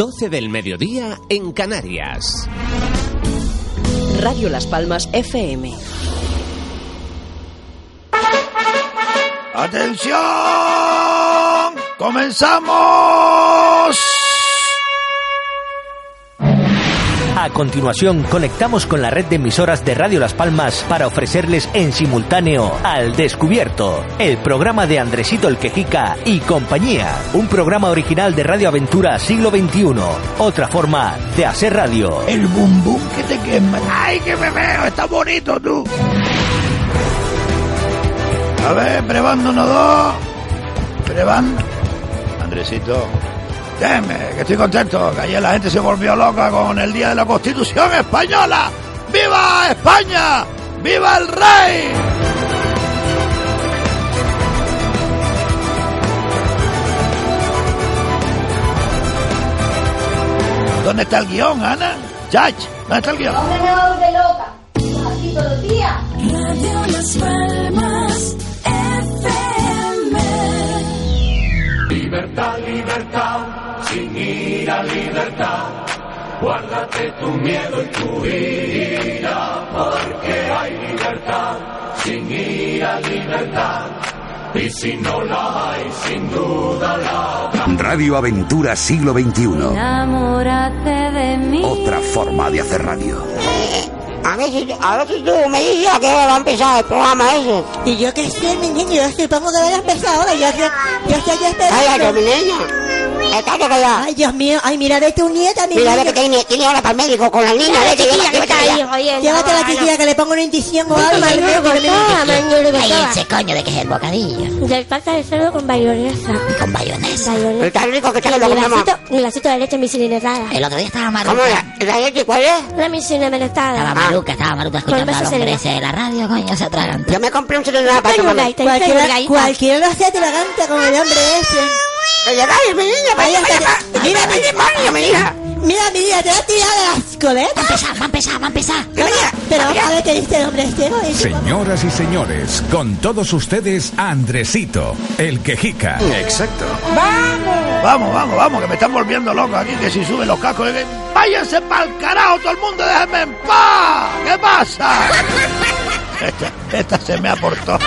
12 del mediodía en Canarias. Radio Las Palmas FM. ¡Atención! ¡Comenzamos! A continuación, conectamos con la red de emisoras de Radio Las Palmas para ofrecerles en simultáneo Al Descubierto, el programa de Andresito el Quejica y compañía. Un programa original de Radio Aventura Siglo XXI. Otra forma de hacer radio. El bum bum que te quema. ¡Ay, que me veo! ¡Está bonito tú! A ver, probando uno, dos. Probando. Andresito. Déjeme, que estoy contento, que ayer la gente se volvió loca con el Día de la Constitución Española. ¡Viva España! ¡Viva el rey! ¿Dónde está el guion, Ana? Chach, ¿dónde está el guion? Me de loca. Así todos los días. Radio Las Palmas FM. Libertad, libertad, sin ira, libertad. Guárdate tu miedo y tu ira, porque hay libertad, sin ira, libertad. Y si no la hay, sin duda la habrá. Radio Aventura Siglo XXI. Enamórate de mí. Otra forma de hacer radio. A ver si, a ver si tú me dices a qué hora va a empezar el programa ese. Y yo que sé, mi niño, yo supongo que van a empezar ahora. Yo, yo, yo estoy esperando. ay, mi niña. Estate callada. Ay, Dios mío. Ay, mira, ve tu nieta, mi Mira, ve niño. que tiene, tiene ahora para el médico con la niña. Vete, llévate, llévate allá. Llévate la chiquilla que le pongo una indición o algo. al mío, porque me- Cállense, coño, de que es el bocadillo. Del pata de cerdo con bayonesa. Con bayonesa. Está rico que te lo comemos. y vasito de leche misinetada. El otro día estaba maluca. ¿Cómo la, la leche cuál es? La misinetada. Estaba maluca, estaba maluca escuchando al hombre ese de la radio, coño, se atragan. Yo me compré un celular para tomar. gaita, Cualquiera, lo hace te la canta con el hombre ese. Oye, dale, mi niña, Ay, vaya. Mira, mi demonio, mi hija. Mira, mi niña, te va a tirar de las coletas. Va a empezar, va a empezar, va a empezar. No, Pero vamos a ver qué dice el hombre este. Señoras y señores, con todos ustedes, Andresito, el quejica. Exacto. Vamos, vamos, vamos, que me están volviendo loco aquí, que si suben los cascos, que váyanse pa'l carajo, todo el mundo, déjenme en paz. ¿Qué pasa? Esta, esta se me aportó.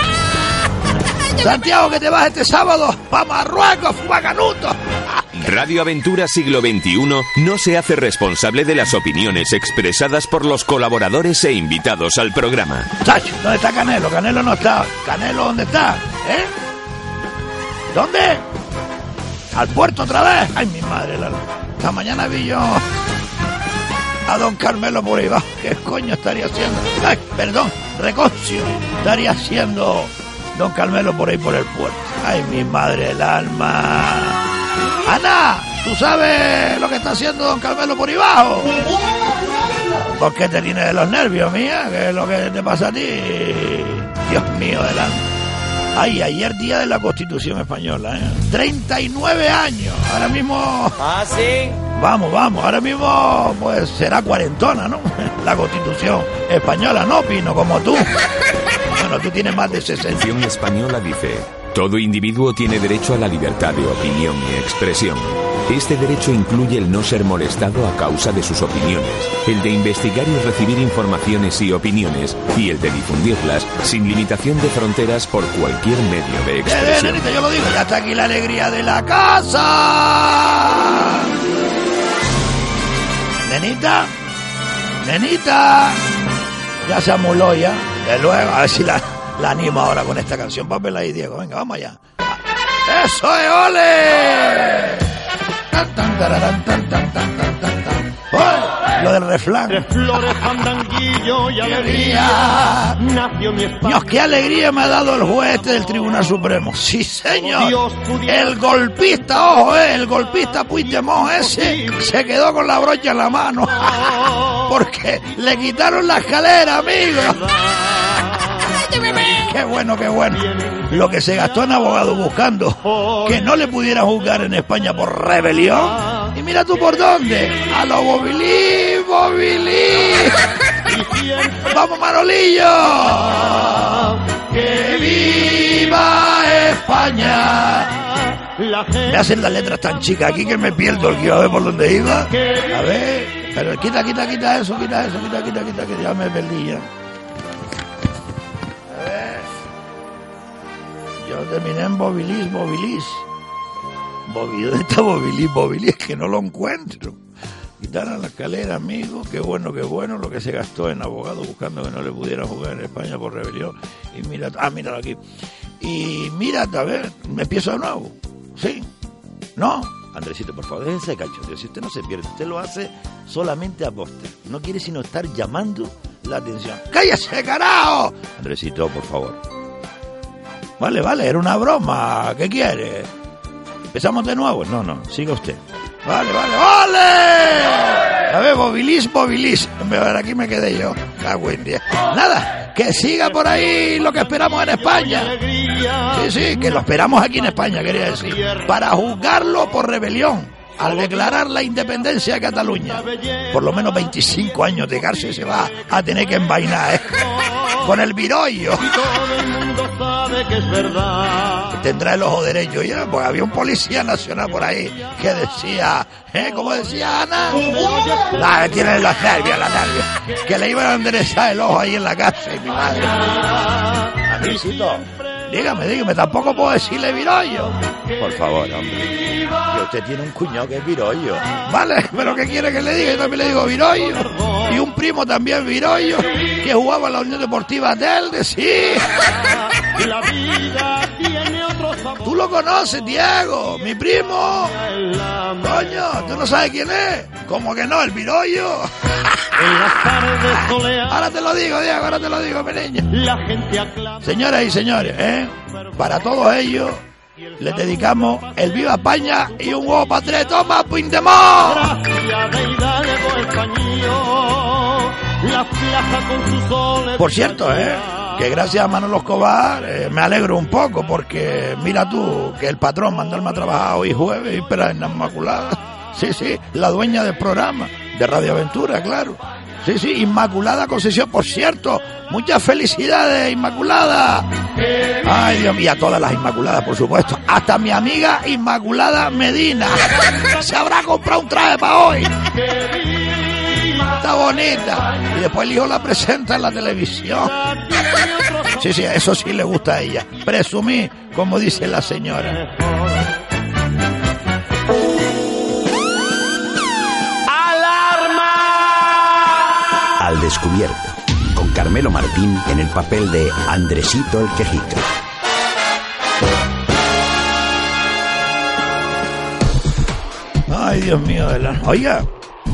Santiago, que te vas este sábado pa' Marruecos, fuaganuto. Radio Aventura Siglo XXI no se hace responsable de las opiniones expresadas por los colaboradores e invitados al programa. ¿dónde está Canelo? Canelo no está. ¿Canelo dónde está? ¿Eh? ¿Dónde? ¿Al puerto otra vez? Ay, mi madre. La... Esta mañana vi yo a don Carmelo por ahí. ¿Qué coño estaría haciendo? Ay, perdón, Reconcio. Estaría haciendo don Carmelo por ahí por el puerto. Ay, mi madre del alma. Ana, ¿tú sabes lo que está haciendo don Carmelo por ahí abajo? ¿Por qué te tiene de los nervios, mía? ¿Qué es lo que te pasa a ti? Dios mío del alma. Ay, ayer día de la Constitución Española, ¿eh? 39 años. Ahora mismo... Ah, sí. Vamos, vamos. Ahora mismo, pues será cuarentona, ¿no? La Constitución Española, no, Pino, como tú. Bueno, tú tienes más de 60. La Constitución española dice, todo individuo tiene derecho a la libertad de opinión y expresión. Este derecho incluye el no ser molestado a causa de sus opiniones, el de investigar y recibir informaciones y opiniones, y el de difundirlas sin limitación de fronteras por cualquier medio de Eh, eh, expresión. nenita, yo lo digo, ya está aquí la alegría de la casa. Nenita, nenita, ya se amuló ya. De luego, a ver si la, animo ahora con esta canción. Pápela ahí, Diego, venga, vamos allá. ¡Eso es ole! ¡Oy! Lo del refrán. Flores, fandanguillo y alegría. Nació mi Dios, qué alegría me ha dado el juez este del Tribunal Supremo. Sí, señor. El golpista, ojo, eh, el golpista Puigdemont ese se quedó con la brocha en la mano. Porque le quitaron la escalera, amigo. Qué bueno, qué bueno. Lo que se gastó en abogado buscando que no le pudiera juzgar en España por rebelión. Mira tú por dónde. A lo bobilí, bobilí. Vamos, Manolillo. Que viva España. Me hacen las letras tan chicas aquí que me pierdo el guion a ver por dónde iba. A ver, pero quita, quita, quita eso, quita eso, quita, quita, quita, que ya me perdí ya. A ver. Yo terminé en Bobilis, Bobilis. Bobi, ¿dónde está Bobilis? Bobilis, es que no lo encuentro. Quitaron la escalera, amigo. Qué bueno, qué bueno lo que se gastó en abogado buscando que no le pudiera jugar en España por rebelión. Y mira, ah, míralo aquí. Y mira, a ver, me empiezo de nuevo. ¿Sí? ¿No? Andresito, por favor, déjense de. Si usted no se pierde, usted lo hace solamente a poste. No quiere sino estar llamando la atención. ¡Cállese, carajo! Andresito, por favor. Vale, vale, era una broma. ¿Qué quiere? ¿Empezamos de nuevo? No, no, siga usted. Vale, vale, vale. A ver, movilis, movilis. Aquí me quedé yo. En diez. Nada, que siga por ahí lo que esperamos en España. Sí, sí, que lo esperamos aquí en España, quería decir. Para juzgarlo por rebelión. Al declarar la independencia de Cataluña. Por lo menos 25 años de cárcel se va a tener que envainar, ¿eh? Con el virollo. Tendrá el ojo derecho ya, porque había un policía nacional por ahí que decía, ¿eh? ¿Cómo decía Ana? La, tiene los nervios, la nervios. Que le iban a enderezar el ojo ahí en la casa y mi madre. Andresito, dígame, dígame, tampoco puedo decirle virollo. Por favor, hombre. Que usted tiene un cuñado que es virollo. Vale, pero ¿qué quiere que le diga? Yo también le digo virollo. Y un primo también virollo, que jugaba en la Unión Deportiva Telde, sí. Tú lo conoces, Diego, mi primo. Coño, ¿tú no sabes quién es? ¿Cómo que no? El virollo. Ahora te lo digo, Diego, ahora te lo digo, mi niño. Señoras y señores, ¿eh? Para todos ellos les dedicamos el Viva España y un huevo para tres. ¡Toma, Puigdemont! Por cierto, ¿eh? que gracias a Manolo Escobar eh, me alegro un poco porque mira tú que el patrón mandarme a trabajar hoy jueves y espera en la Inmaculada. Sí, sí, la dueña del programa de Radio Aventura, claro. Sí, sí, Inmaculada Concesión, por cierto. Muchas felicidades, Inmaculada. Ay, Dios mío, a todas las Inmaculadas, por supuesto. Hasta mi amiga Inmaculada Medina. Se habrá comprado un traje para hoy. Está bonita. Y después el hijo la presenta en la televisión. Sí, sí, eso sí le gusta a ella. Presumí, como dice la señora. Descubierto, con Carmelo Martín en el papel de Andresito el Quejica. Ay, Dios mío. Oiga,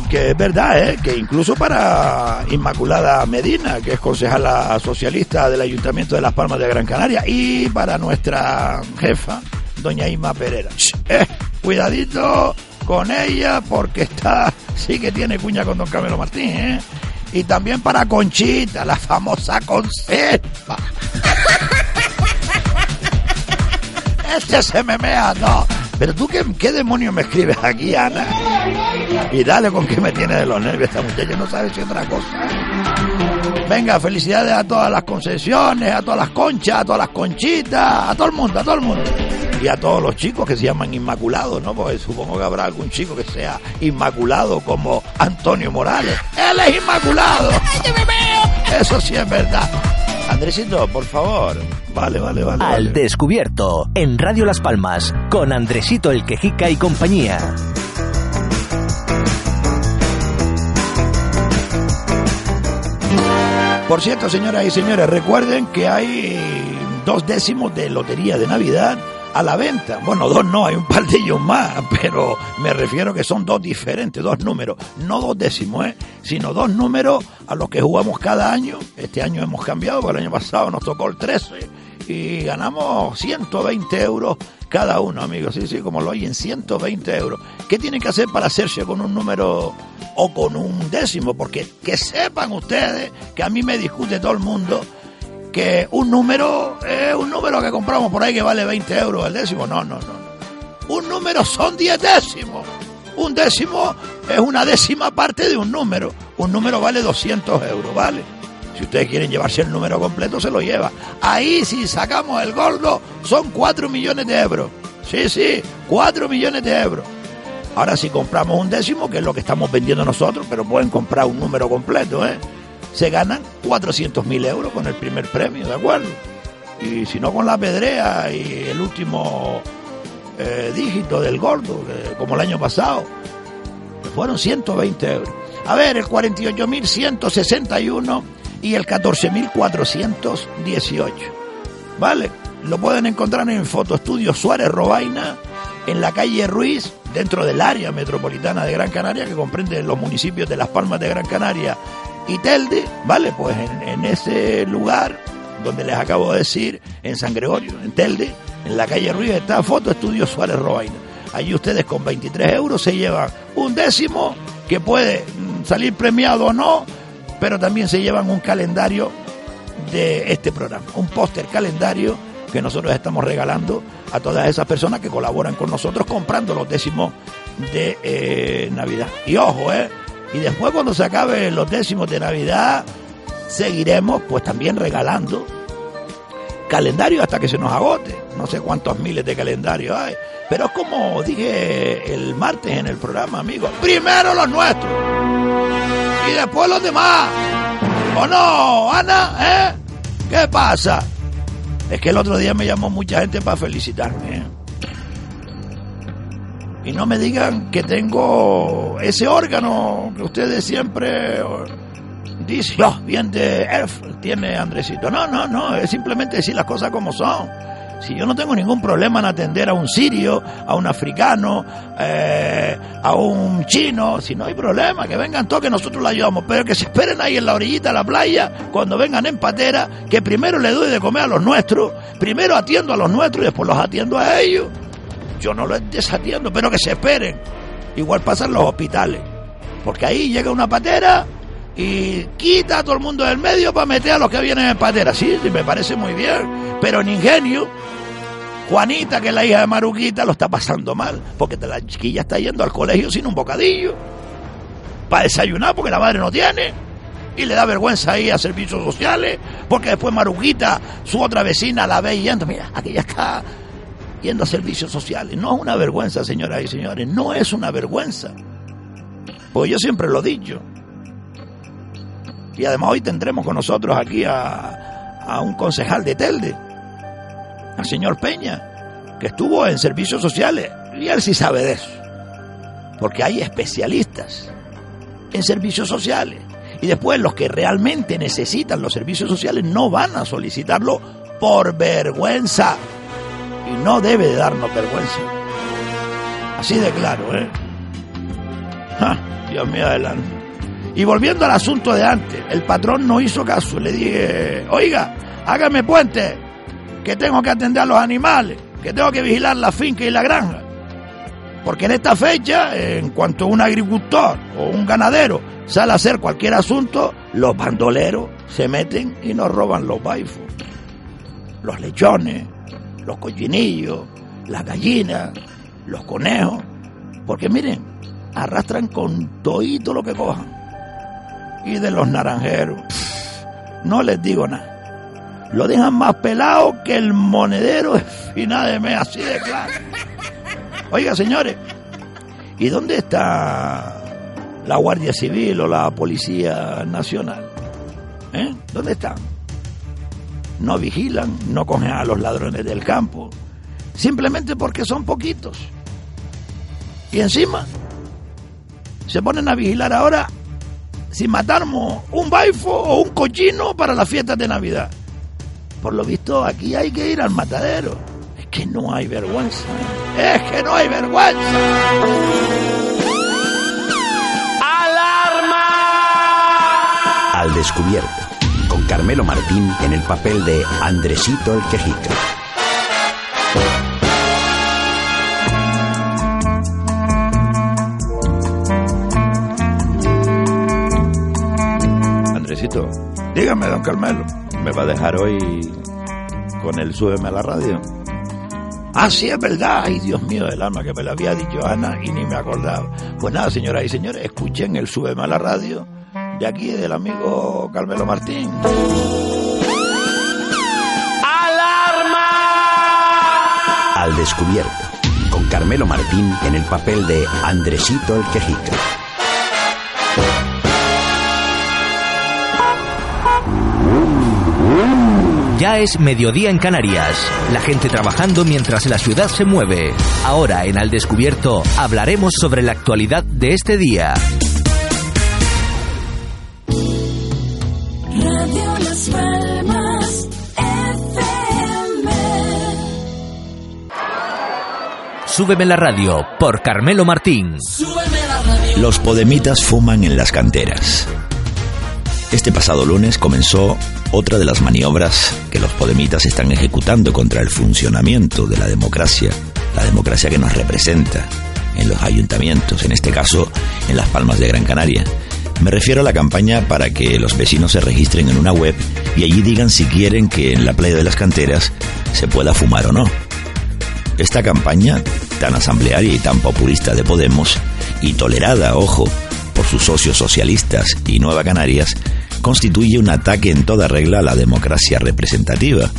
que es verdad, ¿eh? que incluso para Inmaculada Medina, que es concejala socialista del Ayuntamiento de Las Palmas de Gran Canaria, y para nuestra jefa, doña Isma Pereira. Eh, cuidadito con ella, porque está, sí que tiene cuña con don Camilo Martín, ¿eh? Y también para Conchita, la famosa conserva. Este se me mea, no. Pero tú, ¿qué, qué demonios me escribes aquí, Ana? Y dale con que me tiene de los nervios esta muchacha, no sabe si otra cosa. Venga, felicidades a todas las concesiones, a todas las conchas, a todas las conchitas, a todo el mundo, a todo el mundo. Y a todos los chicos que se llaman Inmaculados, ¿no? Porque supongo que habrá algún chico que sea Inmaculado como Antonio Morales. ¡Él es Inmaculado! Eso sí es verdad. Andresito, por favor. Vale, vale, vale. Al vale. descubierto, en Radio Las Palmas, con Andresito el Quejica y compañía. Por cierto, señoras y señores, recuerden que hay dos décimos de lotería de Navidad a la venta. Bueno, dos no, hay un par de ellos más, pero me refiero que son dos diferentes, dos números, no dos décimos, ¿eh? sino dos números a los que jugamos cada año. Este año hemos cambiado, porque el año pasado nos tocó el 13 y ganamos 120 euros cada uno, amigos. Sí, sí, como lo oyen, 120 euros. ¿Qué tienen que hacer para hacerse con un número o con un décimo? Porque que sepan ustedes que a mí me discute todo el mundo que un número es un número que compramos por ahí que vale 20 euros el décimo. No, no, no. Un número son 10 décimos. Un décimo es una décima parte de un número. Un número vale 200 euros, ¿vale? Si ustedes quieren llevarse el número completo, se lo lleva. Ahí, si sacamos el gordo, son 4 millones de euros. Sí, sí, 4 millones de euros. Ahora si compramos un décimo, que es lo que estamos vendiendo nosotros, pero pueden comprar un número completo, ¿eh? Se ganan 400 mil euros con el primer premio, ¿de acuerdo? Y si no con la pedrea y el último eh, dígito del gordo, como el año pasado, fueron 120 euros. A ver, el 48.161 y el 14.418. ¿Vale? Lo pueden encontrar en Fotoestudio Suárez Robaina, en la calle Ruiz, dentro del área metropolitana de Gran Canaria, que comprende los municipios de Las Palmas de Gran Canaria y Telde, ¿vale? Pues en, ese lugar donde les acabo de decir, en San Gregorio, en Telde, en la calle Ruiz, está Foto Estudio Suárez Robaina. Allí ustedes con 23 euros se llevan un décimo que puede mm, salir premiado o no, pero también se llevan un calendario de este programa, un póster calendario que nosotros estamos regalando a todas esas personas que colaboran con nosotros comprando los décimos de eh, Navidad. Y ojo, ¿eh? Y después cuando se acabe los décimos de Navidad, seguiremos pues también regalando calendario hasta que se nos agote. No sé cuántos miles de calendarios hay. Pero es como dije el martes en el programa, amigos. Primero los nuestros. Y después los demás. ¿O no, Ana? ¿Eh? ¿Qué pasa? Es que el otro día me llamó mucha gente para felicitarme. ¿eh? Y no me digan que tengo ese órgano que ustedes siempre dicen, "Oh, bien de ERF tiene Andresito. No, no, no, es simplemente decir las cosas como son. Si yo no tengo ningún problema en atender a un sirio, a un africano, eh, a un chino, si no hay problema, que vengan todos que nosotros lo ayudamos, pero que se esperen ahí en la orillita de la playa, cuando vengan en patera, que primero le doy de comer a los nuestros, primero atiendo a los nuestros y después los atiendo a ellos. Yo no los desatiendo, pero que se esperen. Igual pasa en los hospitales, porque ahí llega una patera y quita a todo el mundo del medio para meter a los que vienen en patera. Sí, sí, me parece muy bien, pero en ingenio, Juanita, que es la hija de Maruquita, lo está pasando mal, porque la chiquilla está yendo al colegio sin un bocadillo, para desayunar, porque la madre no tiene, y le da vergüenza ir a servicios sociales, porque después Maruquita, su otra vecina, la ve yendo, mira, aquella está yendo a servicios sociales. No es una vergüenza, señoras y señores, no es una vergüenza. Pues yo siempre lo he dicho. Y además hoy tendremos con nosotros aquí a, a un concejal de Telde, al señor Peña, que estuvo en servicios sociales. Y él sí sabe de eso. Porque hay especialistas en servicios sociales. Y después los que realmente necesitan los servicios sociales no van a solicitarlo por vergüenza. Y no debe de darnos vergüenza. Así de claro, ¿eh? Ja, Dios mío, adelante. Y volviendo al asunto de antes, el patrón no hizo caso. Le dije, oiga, hágame puente, que tengo que atender a los animales, que tengo que vigilar la finca y la granja. Porque en esta fecha, en cuanto un agricultor o un ganadero sale a hacer cualquier asunto, los bandoleros se meten y nos roban los baifos, los lechones, los cochinillos, las gallinas, los conejos. Porque miren, arrastran con todito lo que cojan. Y de los naranjeros, no les digo nada. Lo dejan más pelado que el monedero de final de mes, así de claro. Oiga, señores, ¿y dónde está la Guardia Civil o la Policía Nacional? ¿Eh? ¿Dónde están? No vigilan, no cogen a los ladrones del campo, simplemente porque son poquitos. Y encima se ponen a vigilar ahora si matamos un baifo o un cochino para las fiestas de Navidad. Por lo visto, aquí hay que ir al matadero. Es que no hay vergüenza. Es que no hay vergüenza. Al descubierto, con Carmelo Martín en el papel de Andresito el Quejica. Andresito, dígame, don Carmelo, ¿me va a dejar hoy con el súbeme a la radio? Ah, sí, es verdad. Ay, Dios mío del alma, que me lo había dicho Ana y ni me acordaba. Pues nada, señoras y señores, escuchen el súbeme a la radio de aquí del amigo Carmelo Martín. Al descubierto, Carmelo Martín en el papel de Andresito el Quejica. Ya es mediodía en Canarias. La gente trabajando mientras la ciudad se mueve. Ahora en Al Descubierto hablaremos sobre la actualidad de este día. Radio Las Palmas FM. Súbeme la radio por Carmelo Martín. Los podemitas fuman en las canteras. Este pasado lunes comenzó otra de las maniobras que los podemitas están ejecutando contra el funcionamiento de la democracia, la democracia que nos representa en los ayuntamientos, en este caso en las Palmas de Gran Canaria. Me refiero a la campaña para que los vecinos se registren en una web y allí digan si quieren que en la playa de las canteras se pueda fumar o no. Esta campaña, tan asamblearia y tan populista de Podemos, y tolerada, ojo, por sus socios socialistas y Nueva Canarias, constituye un ataque en toda regla a la democracia representativa.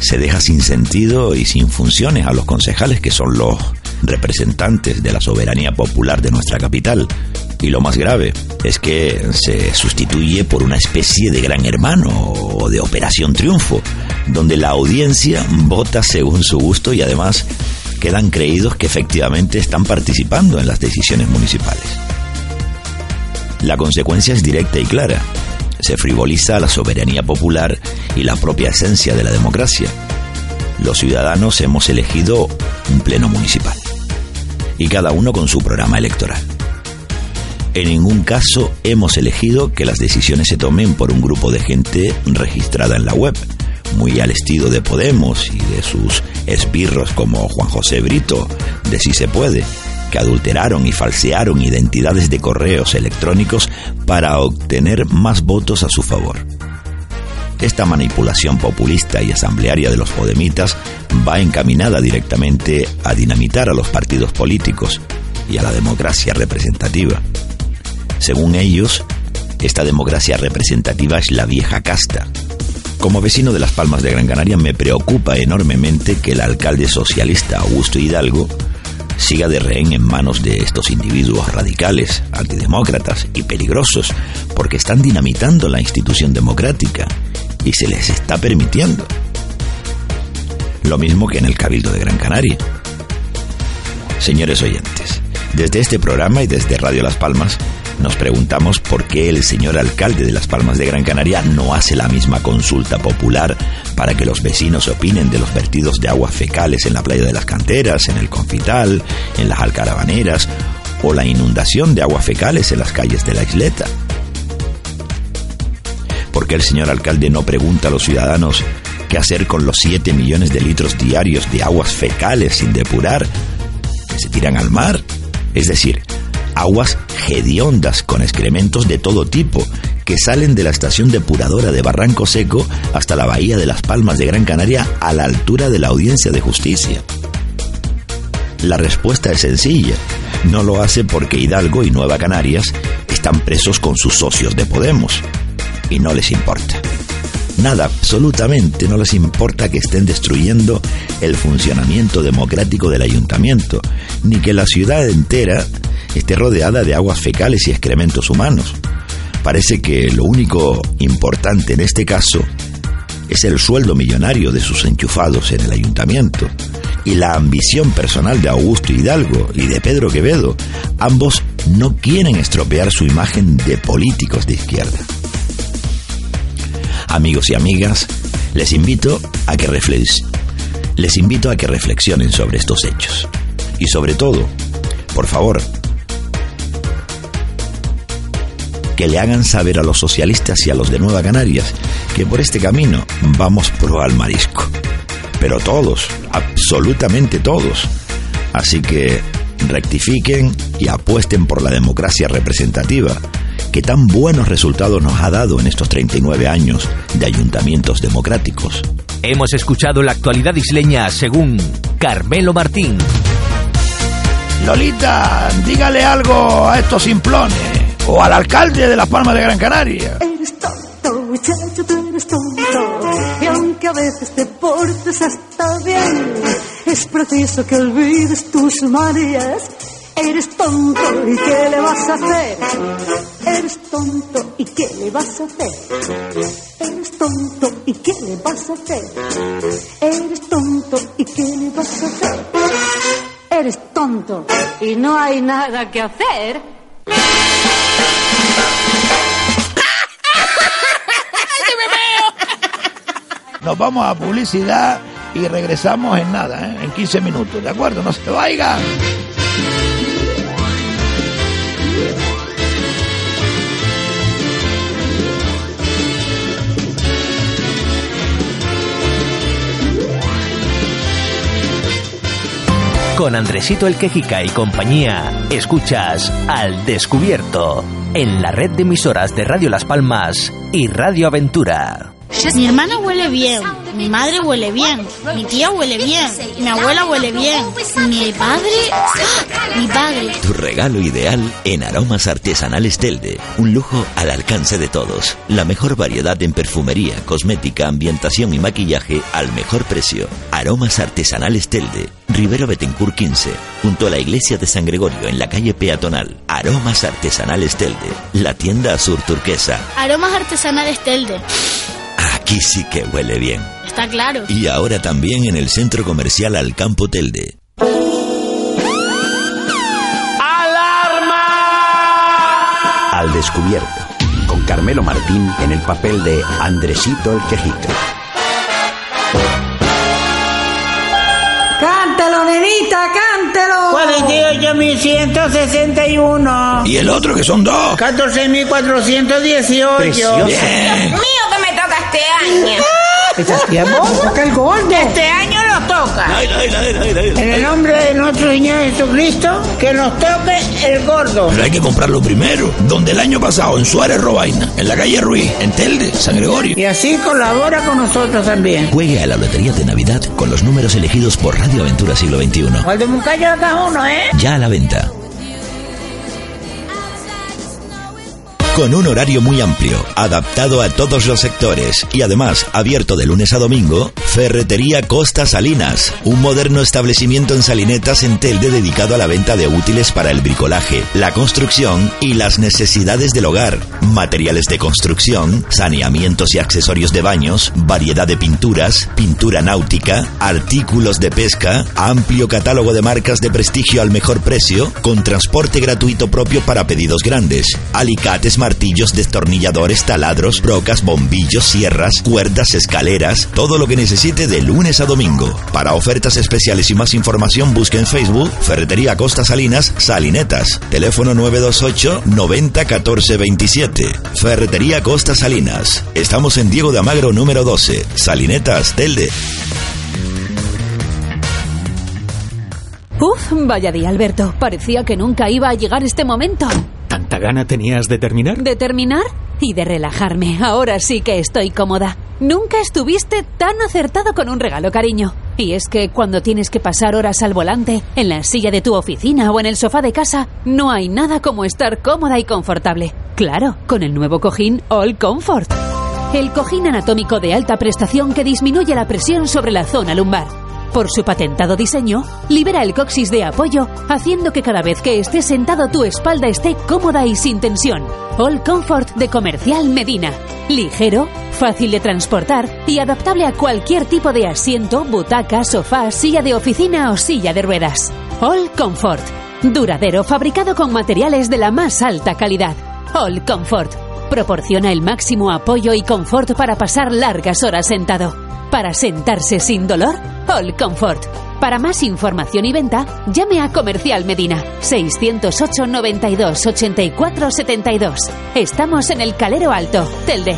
Se deja sin sentido y sin funciones a los concejales que son los representantes de la soberanía popular de nuestra capital. Y lo más grave es que se sustituye por una especie de gran hermano o de operación triunfo, donde la audiencia vota según su gusto y además quedan creídos que efectivamente están participando en las decisiones municipales. La consecuencia es directa y clara. Se frivoliza la soberanía popular y la propia esencia de la democracia. Los ciudadanos hemos elegido un pleno municipal y cada uno con su programa electoral. En ningún caso hemos elegido que las decisiones se tomen por un grupo de gente registrada en la web, muy al estilo de Podemos y de sus esbirros como Juan José Brito, de Si se puede, adulteraron y falsearon identidades de correos electrónicos para obtener más votos a su favor. Esta manipulación populista y asamblearia de los podemitas va encaminada directamente a dinamitar a los partidos políticos y a la democracia representativa. Según ellos, esta democracia representativa es la vieja casta. Como vecino de Las Palmas de Gran Canaria me preocupa enormemente que el alcalde socialista Augusto Hidalgo siga de rehén en manos de estos individuos radicales, antidemócratas y peligrosos, porque están dinamitando la institución democrática y se les está permitiendo. Lo mismo que en el Cabildo de Gran Canaria. Señores oyentes, desde este programa y desde Radio Las Palmas, nos preguntamos por qué el señor alcalde de Las Palmas de Gran Canaria no hace la misma consulta popular para que los vecinos opinen de los vertidos de aguas fecales en la playa de las canteras, en el confital, en las alcaravaneras o la inundación de aguas fecales en las calles de la isleta. ¿Por qué el señor alcalde no pregunta a los ciudadanos qué hacer con los 7 millones de litros diarios de aguas fecales sin depurar que se tiran al mar? Es decir, aguas hediondas con excrementos de todo tipo que salen de la estación depuradora de Barranco Seco hasta la bahía de Las Palmas de Gran Canaria a la altura de la audiencia de justicia. La respuesta es sencilla. No lo hace porque Hidalgo y Nueva Canarias están presos con sus socios de Podemos. Y no les importa. Nada, absolutamente no les importa que estén destruyendo el funcionamiento democrático del ayuntamiento, ni que la ciudad entera esté rodeada de aguas fecales y excrementos humanos. Parece que lo único importante en este caso es el sueldo millonario de sus enchufados en el ayuntamiento y la ambición personal de Augusto Hidalgo y de Pedro Quevedo. Ambos no quieren estropear su imagen de políticos de izquierda. Amigos y amigas, les invito a que les invito a que reflexionen sobre estos hechos. Y sobre todo, por favor, que le hagan saber a los socialistas y a los de Nueva Canarias que por este camino vamos pro al marisco. Pero todos, absolutamente todos. Así que rectifiquen y apuesten por la democracia representativa, que tan buenos resultados nos ha dado en estos 39 años de ayuntamientos democráticos. Hemos escuchado la actualidad isleña según Carmelo Martín. Lolita, dígale algo a estos simplones o al alcalde de Las Palmas de Gran Canaria. Eres tonto, muchacho, tú eres tonto. Y aunque a veces te portes hasta bien, Es preciso que olvides tus manías. Eres tonto y ¿qué le vas a hacer? Eres tonto y ¿qué le vas a hacer? Eres tonto y ¿qué le vas a hacer? Eres tonto y ¿qué le vas a hacer? Eres tonto y no hay nada que hacer. Nos vamos a publicidad y regresamos en nada, ¿eh? en 15 minutos, ¿de acuerdo? No se vayan. Con Andresito el Quejica y compañía, escuchas Al Descubierto en la red de emisoras de Radio Las Palmas y Radio Aventura. Mi hermana huele bien, mi madre huele bien, mi tía huele bien, mi abuela huele bien, mi padre... ¡Ah! Mi padre... Tu regalo ideal en aromas artesanales Telde. Un lujo al alcance de todos. La mejor variedad en perfumería, cosmética, ambientación y maquillaje al mejor precio. Aromas artesanales Telde. Rivero Betencourt 15. Junto a la iglesia de San Gregorio en la calle peatonal. Aromas artesanales Telde. La tienda azul turquesa. Aromas artesanales Telde. Aquí sí que huele bien. Está claro. Y ahora también en el centro comercial Alcampo Telde. Al descubierto, con Carmelo Martín en el papel de Andresito el Quejica. Cántelo, nenita, cántelo. 48.161. Y el otro que son dos. 14.418. Precioso. Dios Bien. Este año. ¿Estás tiempo? Toca el gordo. Este año nos toca. En el nombre de nuestro Señor Jesucristo, que nos toque el gordo. Pero hay que comprarlo primero. Donde el año pasado, en Suárez Robaina, en la calle Ruiz, en Telde, San Gregorio. Y así colabora con nosotros también. Juegue a la lotería de Navidad con los números elegidos por Radio Aventura Siglo XXI. O de Muncayo de cada uno, ¿eh? Ya a la venta. Con un horario muy amplio, adaptado a todos los sectores y además abierto de lunes a domingo, Ferretería Costa Salinas, un moderno establecimiento en Salinetas en Telde dedicado a la venta de útiles para el bricolaje, la construcción y las necesidades del hogar, materiales de construcción, saneamientos y accesorios de baños, variedad de pinturas, pintura náutica, artículos de pesca, amplio catálogo de marcas de prestigio al mejor precio, con transporte gratuito propio para pedidos grandes, alicates, martillos, destornilladores, taladros, brocas, bombillos, sierras, cuerdas, escaleras, todo lo que de lunes a domingo. Para ofertas especiales y más información busque en Facebook Ferretería Costa Salinas Salinetas. Teléfono 928 90 14 27. Ferretería Costa Salinas. Estamos en Diego de Amagro número 12. Salinetas, Telde. Uf, vaya día, Alberto. Parecía que nunca iba a llegar este momento. ¿Tanta gana tenías de terminar? ¿De terminar? Y de relajarme. Ahora sí que estoy cómoda. Nunca estuviste tan acertado con un regalo, cariño. Y es que cuando tienes que pasar horas al volante, en la silla de tu oficina o en el sofá de casa, no hay nada como estar cómoda y confortable. Claro, con el nuevo cojín All Comfort. El cojín anatómico de alta prestación que disminuye la presión sobre la zona lumbar. Por su patentado diseño, libera el coxis de apoyo, haciendo que cada vez que estés sentado tu espalda esté cómoda y sin tensión. All Comfort de Comercial Medina. Ligero, fácil de transportar y adaptable a cualquier tipo de asiento, butaca, sofá, silla de oficina o silla de ruedas. All Comfort. Duradero, fabricado con materiales de la más alta calidad. All Comfort. Proporciona el máximo apoyo y confort para pasar largas horas sentado. Para sentarse sin dolor, All Comfort. Para más información y venta, llame a Comercial Medina 608 92 84 72. Estamos en el Calero Alto, Telde.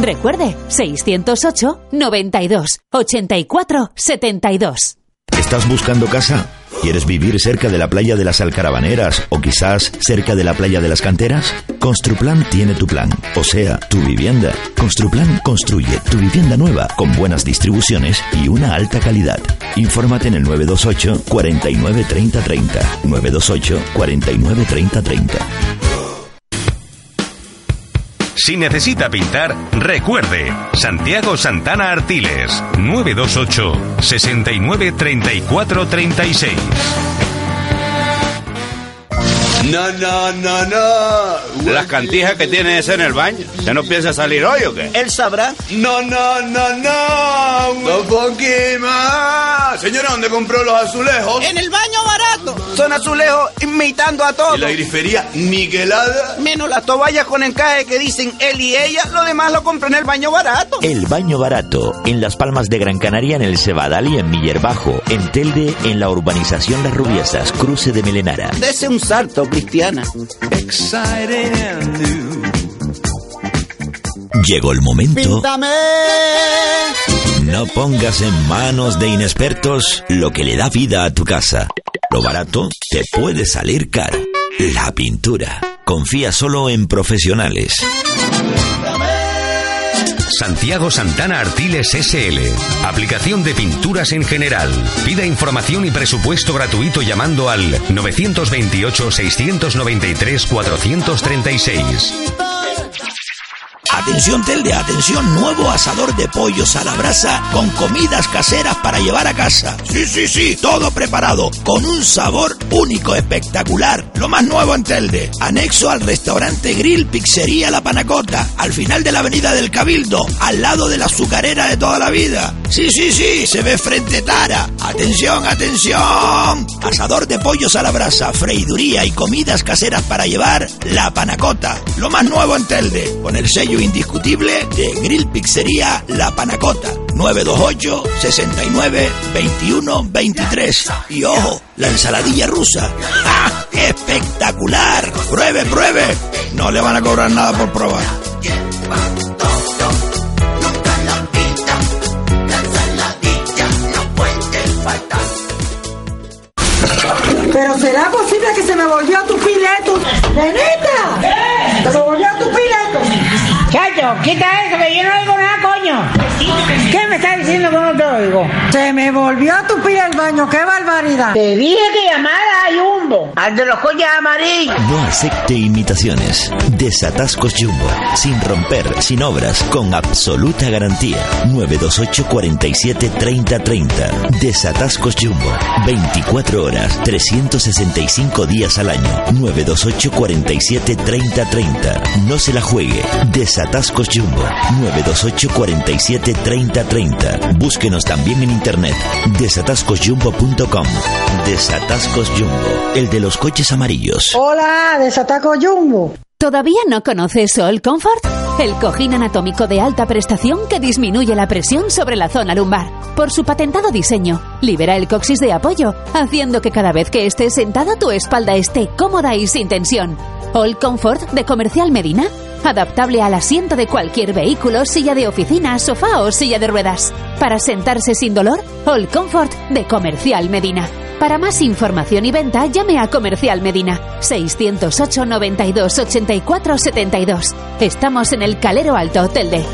Recuerde, 608 92 84 72. ¿Estás buscando casa? ¿Quieres vivir cerca de la playa de las Alcaravaneras o quizás cerca de la playa de las Canteras? Construplan tiene tu plan, o sea, tu vivienda. Construplan construye tu vivienda nueva con buenas distribuciones y una alta calidad. Infórmate en el 928 49 30 30. 928 49 30 30. Si necesita pintar, recuerde, Santiago Santana Artiles, 928 69 34 36. No, no, no, no. Las cantijas que tiene ese en el baño. ¿Ya no piensa salir hoy o qué? Él sabrá. No, no, no, no. No poquima. Señora, ¿dónde compró los azulejos? En el baño barato. Son azulejos imitando a todos. ¿Y la grifería niquelada? Menos las toallas con encaje que dicen él y ella, lo demás lo compré en el baño barato. El baño barato, en Las Palmas de Gran Canaria, en el Cebadal y en Miller Bajo. En Telde, en la urbanización Las Rubiesas, cruce de Melenara. Dese un salto, cristiana. Llegó el momento. Píntame. No pongas en manos de inexpertos lo que le da vida a tu casa. Lo barato te puede salir caro. La pintura. Confía solo en profesionales. Santiago Santana Artiles SL. Aplicación de pinturas en general. Pida información y presupuesto gratuito llamando al 928-693-436. Atención Telde, atención, nuevo asador de pollos a la brasa con comidas caseras para llevar a casa. Sí, sí, sí, todo preparado, con un sabor único, espectacular. Lo más nuevo en Telde, anexo al restaurante Grill Pizzería La Panacota, al final de la avenida del Cabildo, al lado de la azucarera de toda la vida. Sí, sí, sí, se ve frente Tara. Atención, atención. Asador de pollos a la brasa, freiduría y comidas caseras para llevar La Panacota. Lo más nuevo en Telde, con el sello indiscutible de Grill Pizzería La Panacota. 928 69 21 23. Y ojo, la ensaladilla rusa. ¡Ja! ¡Espectacular! ¡Pruebe, pruebe! No le van a cobrar nada por probar. Pero será posible que se me volvió tu pileto. ¡Nenita! ¡Se me volvió tu pileto! Chacho, quita eso, que yo no oigo nada, coño. ¿Qué me estás diciendo que no te oigo? Se me volvió a tupir el baño, qué barbaridad. Te dije que llamara a Jumbo, al de los collas amarillos. No acepte imitaciones. Desatascos Jumbo. Sin romper, sin obras, con absoluta garantía. 928 47 30 30. Desatascos Jumbo. 24 horas, 365 días al año. 928 47 30 30. No se la juegue. Desatascos Jumbo. 928 47 30 30. Búsquenos también en internet. Desatascosjumbo.com. Desatascos Jumbo. El de los coches amarillos. Hola, desataco Jumbo. ¿Todavía no conoces All Comfort? El cojín anatómico de alta prestación que disminuye la presión sobre la zona lumbar. Por su patentado diseño, libera el coxis de apoyo, haciendo que cada vez que estés sentado tu espalda esté cómoda y sin tensión. All Comfort de Comercial Medina. Adaptable al asiento de cualquier vehículo, silla de oficina, sofá o silla de ruedas. Para sentarse sin dolor, All Comfort de Comercial Medina. Para más información y venta, llame a Comercial Medina 608 92 84 72. Estamos en el Calero Alto Hotel de.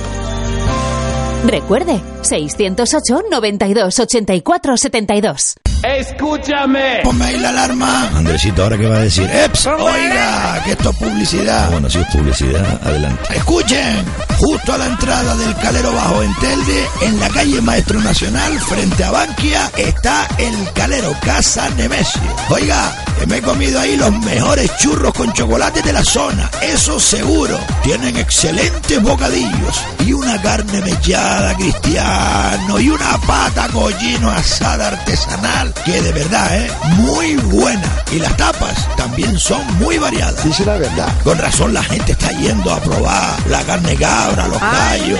Recuerde, 608 92 84 72. ¡Escúchame! Ponme ahí la alarma. Andresito, ¿ahora qué va a decir? ¡Eps! Oiga, que esto es publicidad. Bueno, si es publicidad, adelante. Escuchen, justo a la entrada del Calero Bajo en Telde, en la calle Maestro Nacional, frente a Bankia, está el Calero Casa Nemesio. Oiga, que me he comido ahí los mejores churros con chocolate de la zona. Eso seguro. Tienen excelentes bocadillos y una carne cristiano y una pata collino asada artesanal que de verdad es muy buena. Y las tapas también son muy variadas. Dice la verdad. Con razón la gente está yendo a probar la carne cabra, los gallos.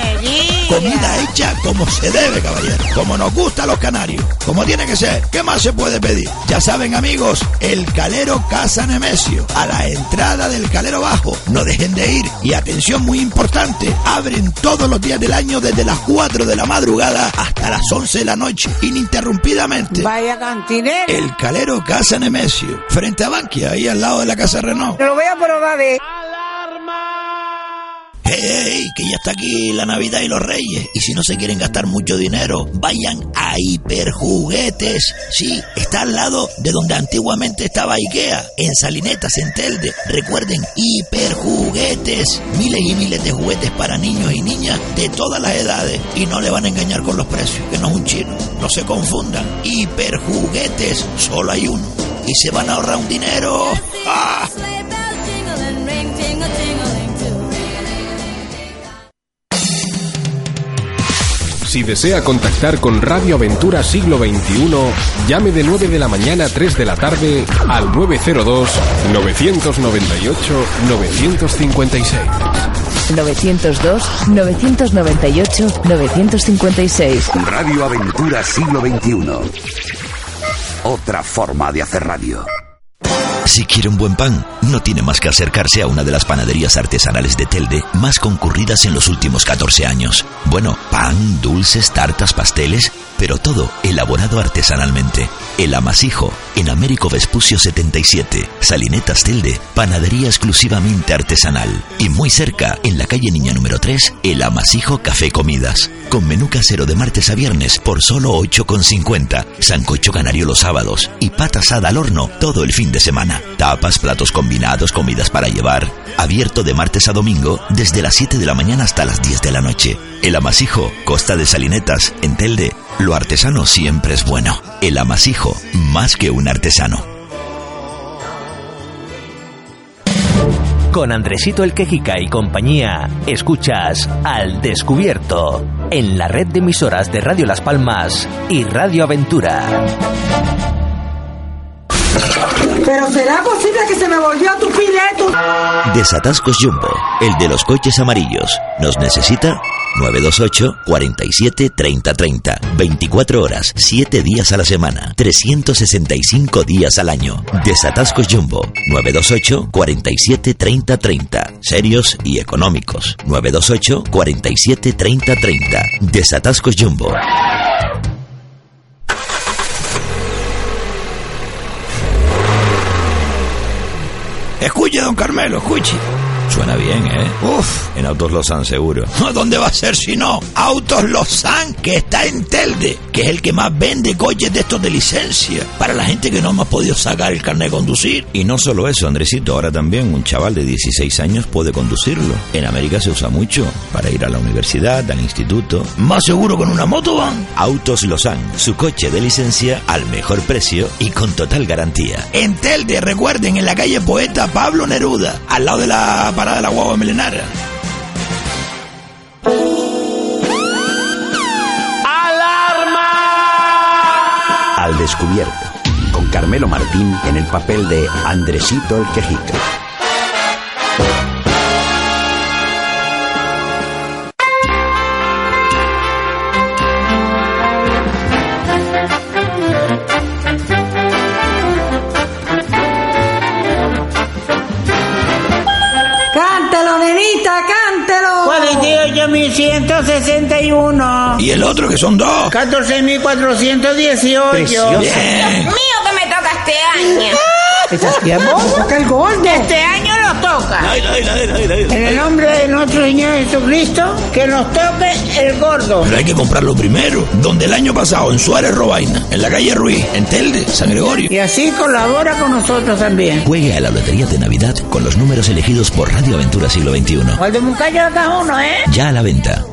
Comida hecha como se debe, caballero. Como nos gusta a los canarios. Como tiene que ser. ¿Qué más se puede pedir? Ya saben, amigos, el Calero Casa Nemesio. A la entrada del Calero Bajo. No dejen de ir. Y atención muy importante. Abren todos los días del año desde las 4 de la madrugada hasta las 11 de la noche. Ininterrumpidamente. Vaya cantinero. El Calero Casa Nemesio. Frente a Bankia, ahí al lado de la Casa Renault. Te lo voy a probar de... ¡Hey, hey! Que ya está aquí la Navidad y los Reyes. Y si no se quieren gastar mucho dinero, vayan a Hiperjuguetes. Sí, está al lado de donde antiguamente estaba Ikea, en Salinetas, en Telde. Recuerden, Hiperjuguetes. Miles y miles de juguetes para niños y niñas de todas las edades. Y no le van a engañar con los precios, que no es un chino. No se confundan. Hiperjuguetes, solo hay uno. Y se van a ahorrar un dinero. ¡Ah! Si desea contactar con Radio Aventura Siglo XXI, llame de 9 de la mañana a 3 de la tarde al 902-998-956. 902-998-956. Radio Aventura Siglo XXI. Otra forma de hacer radio. Si quiere un buen pan, no tiene más que acercarse a una de las panaderías artesanales de Telde más concurridas en los últimos 14 años. Bueno, pan, dulces, tartas, pasteles, pero todo elaborado artesanalmente. El Amasijo, en Américo Vespucio 77, Salinetas Telde, panadería exclusivamente artesanal. Y muy cerca, en la calle Niña número 3, El Amasijo Café Comidas. Con menú casero de martes a viernes por solo 8,50. Sancocho canario los sábados y pata asada al horno todo el fin de semana. Tapas, platos combinados, comidas para llevar. Abierto de martes a domingo desde las 7 de la mañana hasta las 10 de la noche. El Amasijo, Costa de Salinetas, en Telde. Lo artesano siempre es bueno. El Amasijo, más que un artesano. Con Andresito el Quejica y compañía, escuchas Al Descubierto en la red de emisoras de Radio Las Palmas y Radio Aventura. Pero será posible que se me volvió tu pileto. Desatascos Jumbo, el de los coches amarillos. ¿Nos necesita? 928 47 30 30. 24 horas, 7 días a la semana, 365 días al año. Desatascos Jumbo, 928 47 30 30. Serios y económicos. 928 47 30 30. Desatascos Jumbo. Escuche, don Carmelo, escuche. Suena bien, ¿eh? Uf. En Autos Lozán seguro. ¿Dónde va a ser si no? Autos Lozán, que está en Telde, que es el que más vende coches de estos de licencia, para la gente que no me ha podido sacar el carnet de conducir. Y no solo eso, Andresito, ahora también un chaval de 16 años puede conducirlo. En América se usa mucho para ir a la universidad, al instituto. Más seguro con una moto van. Autos Lozán, su coche de licencia al mejor precio y con total garantía. En Telde, recuerden, en la calle Poeta Pablo Neruda, al lado de la parada de la guagua milenaria. Al descubierto. Con Carmelo Martín en el papel de Andresito el Quejica. 48.161. Y el otro, que son dos. 14.418. Bien. Dios mío, que me toca este año. ¿Estás tiempo? Toca el gordo. Este año toca. En el nombre de nuestro Señor Jesucristo, que nos toque el gordo. Pero hay que comprarlo primero. Donde el año pasado, en Suárez Robaina, en la calle Ruiz, en Telde, San Gregorio. Y así colabora con nosotros también. Juegue a la Lotería de Navidad con los números elegidos por Radio Aventura Siglo XXI. O el de Muncayo de cada uno, ¿eh? Ya a la venta.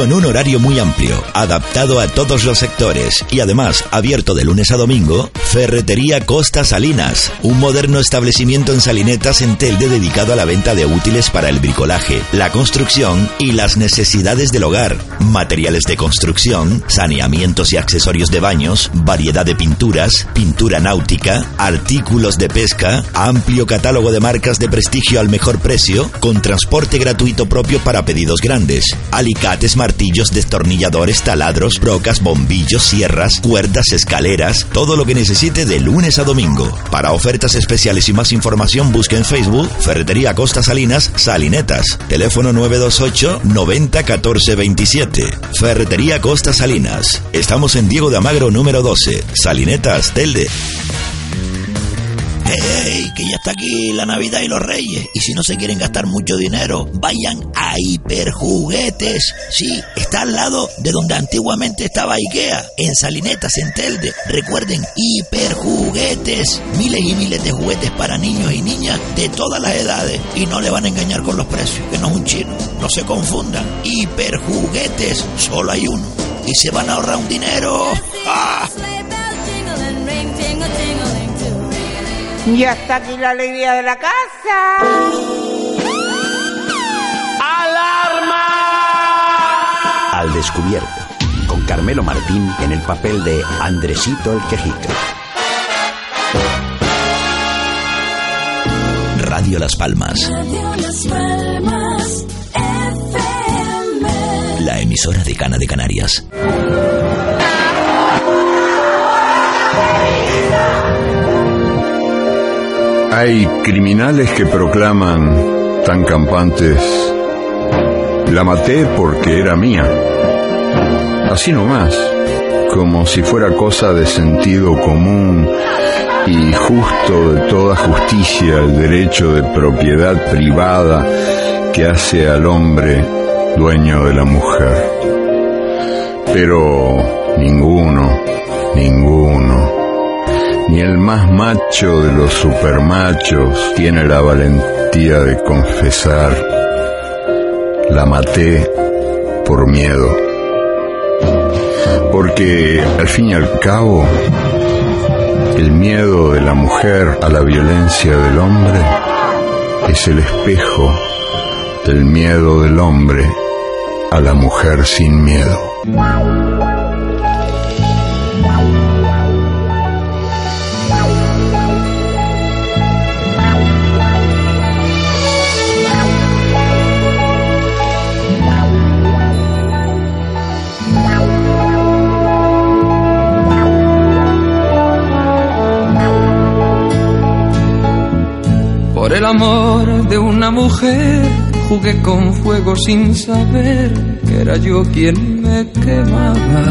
Con un horario muy amplio, adaptado a todos los sectores y además abierto de lunes a domingo, Ferretería Costa Salinas, un moderno establecimiento en Salinetas en Telde dedicado a la venta de útiles para el bricolaje, la construcción y las necesidades del hogar, materiales de construcción, saneamientos y accesorios de baños, variedad de pinturas, pintura náutica, artículos de pesca, amplio catálogo de marcas de prestigio al mejor precio, con transporte gratuito propio para pedidos grandes, alicates, martillos, destornilladores, taladros, brocas, bombillos, sierras, cuerdas, escaleras, todo lo que necesite de lunes a domingo. Para ofertas especiales y más información busque en Facebook Ferretería Costa Salinas Salinetas. Teléfono 928 90 14 27. Ferretería Costa Salinas. Estamos en Diego de Amagro número 12. Salinetas, Telde. Que ya está aquí la Navidad y los Reyes. Y si no se quieren gastar mucho dinero, vayan a Hiperjuguetes. Sí, está al lado de donde antiguamente estaba Ikea, en Salinetas, en Telde. Recuerden, Hiperjuguetes. Miles y miles de juguetes para niños y niñas de todas las edades. Y no le van a engañar con los precios, que no es un chino. No se confundan. Hiperjuguetes, solo hay uno. Y se van a ahorrar un dinero. ¡Ah! Ya está aquí la alegría de la casa. ¡Alarma! Al descubierto, con Carmelo Martín en el papel de Andresito el Quejica. Radio Las Palmas. La emisora de Cana de Canarias. Hay criminales que proclaman tan campantes, la maté porque era mía. Así nomás, como si fuera cosa de sentido común y justo de toda justicia el derecho de propiedad privada que hace al hombre dueño de la mujer. Pero ninguno, ninguno ni el más macho de los supermachos tiene la valentía de confesar, la maté por miedo. Porque al fin y al cabo, el miedo de la mujer a la violencia del hombre es el espejo del miedo del hombre a la mujer sin miedo. Por el amor de una mujer jugué con fuego sin saber que era yo quien me quemaba.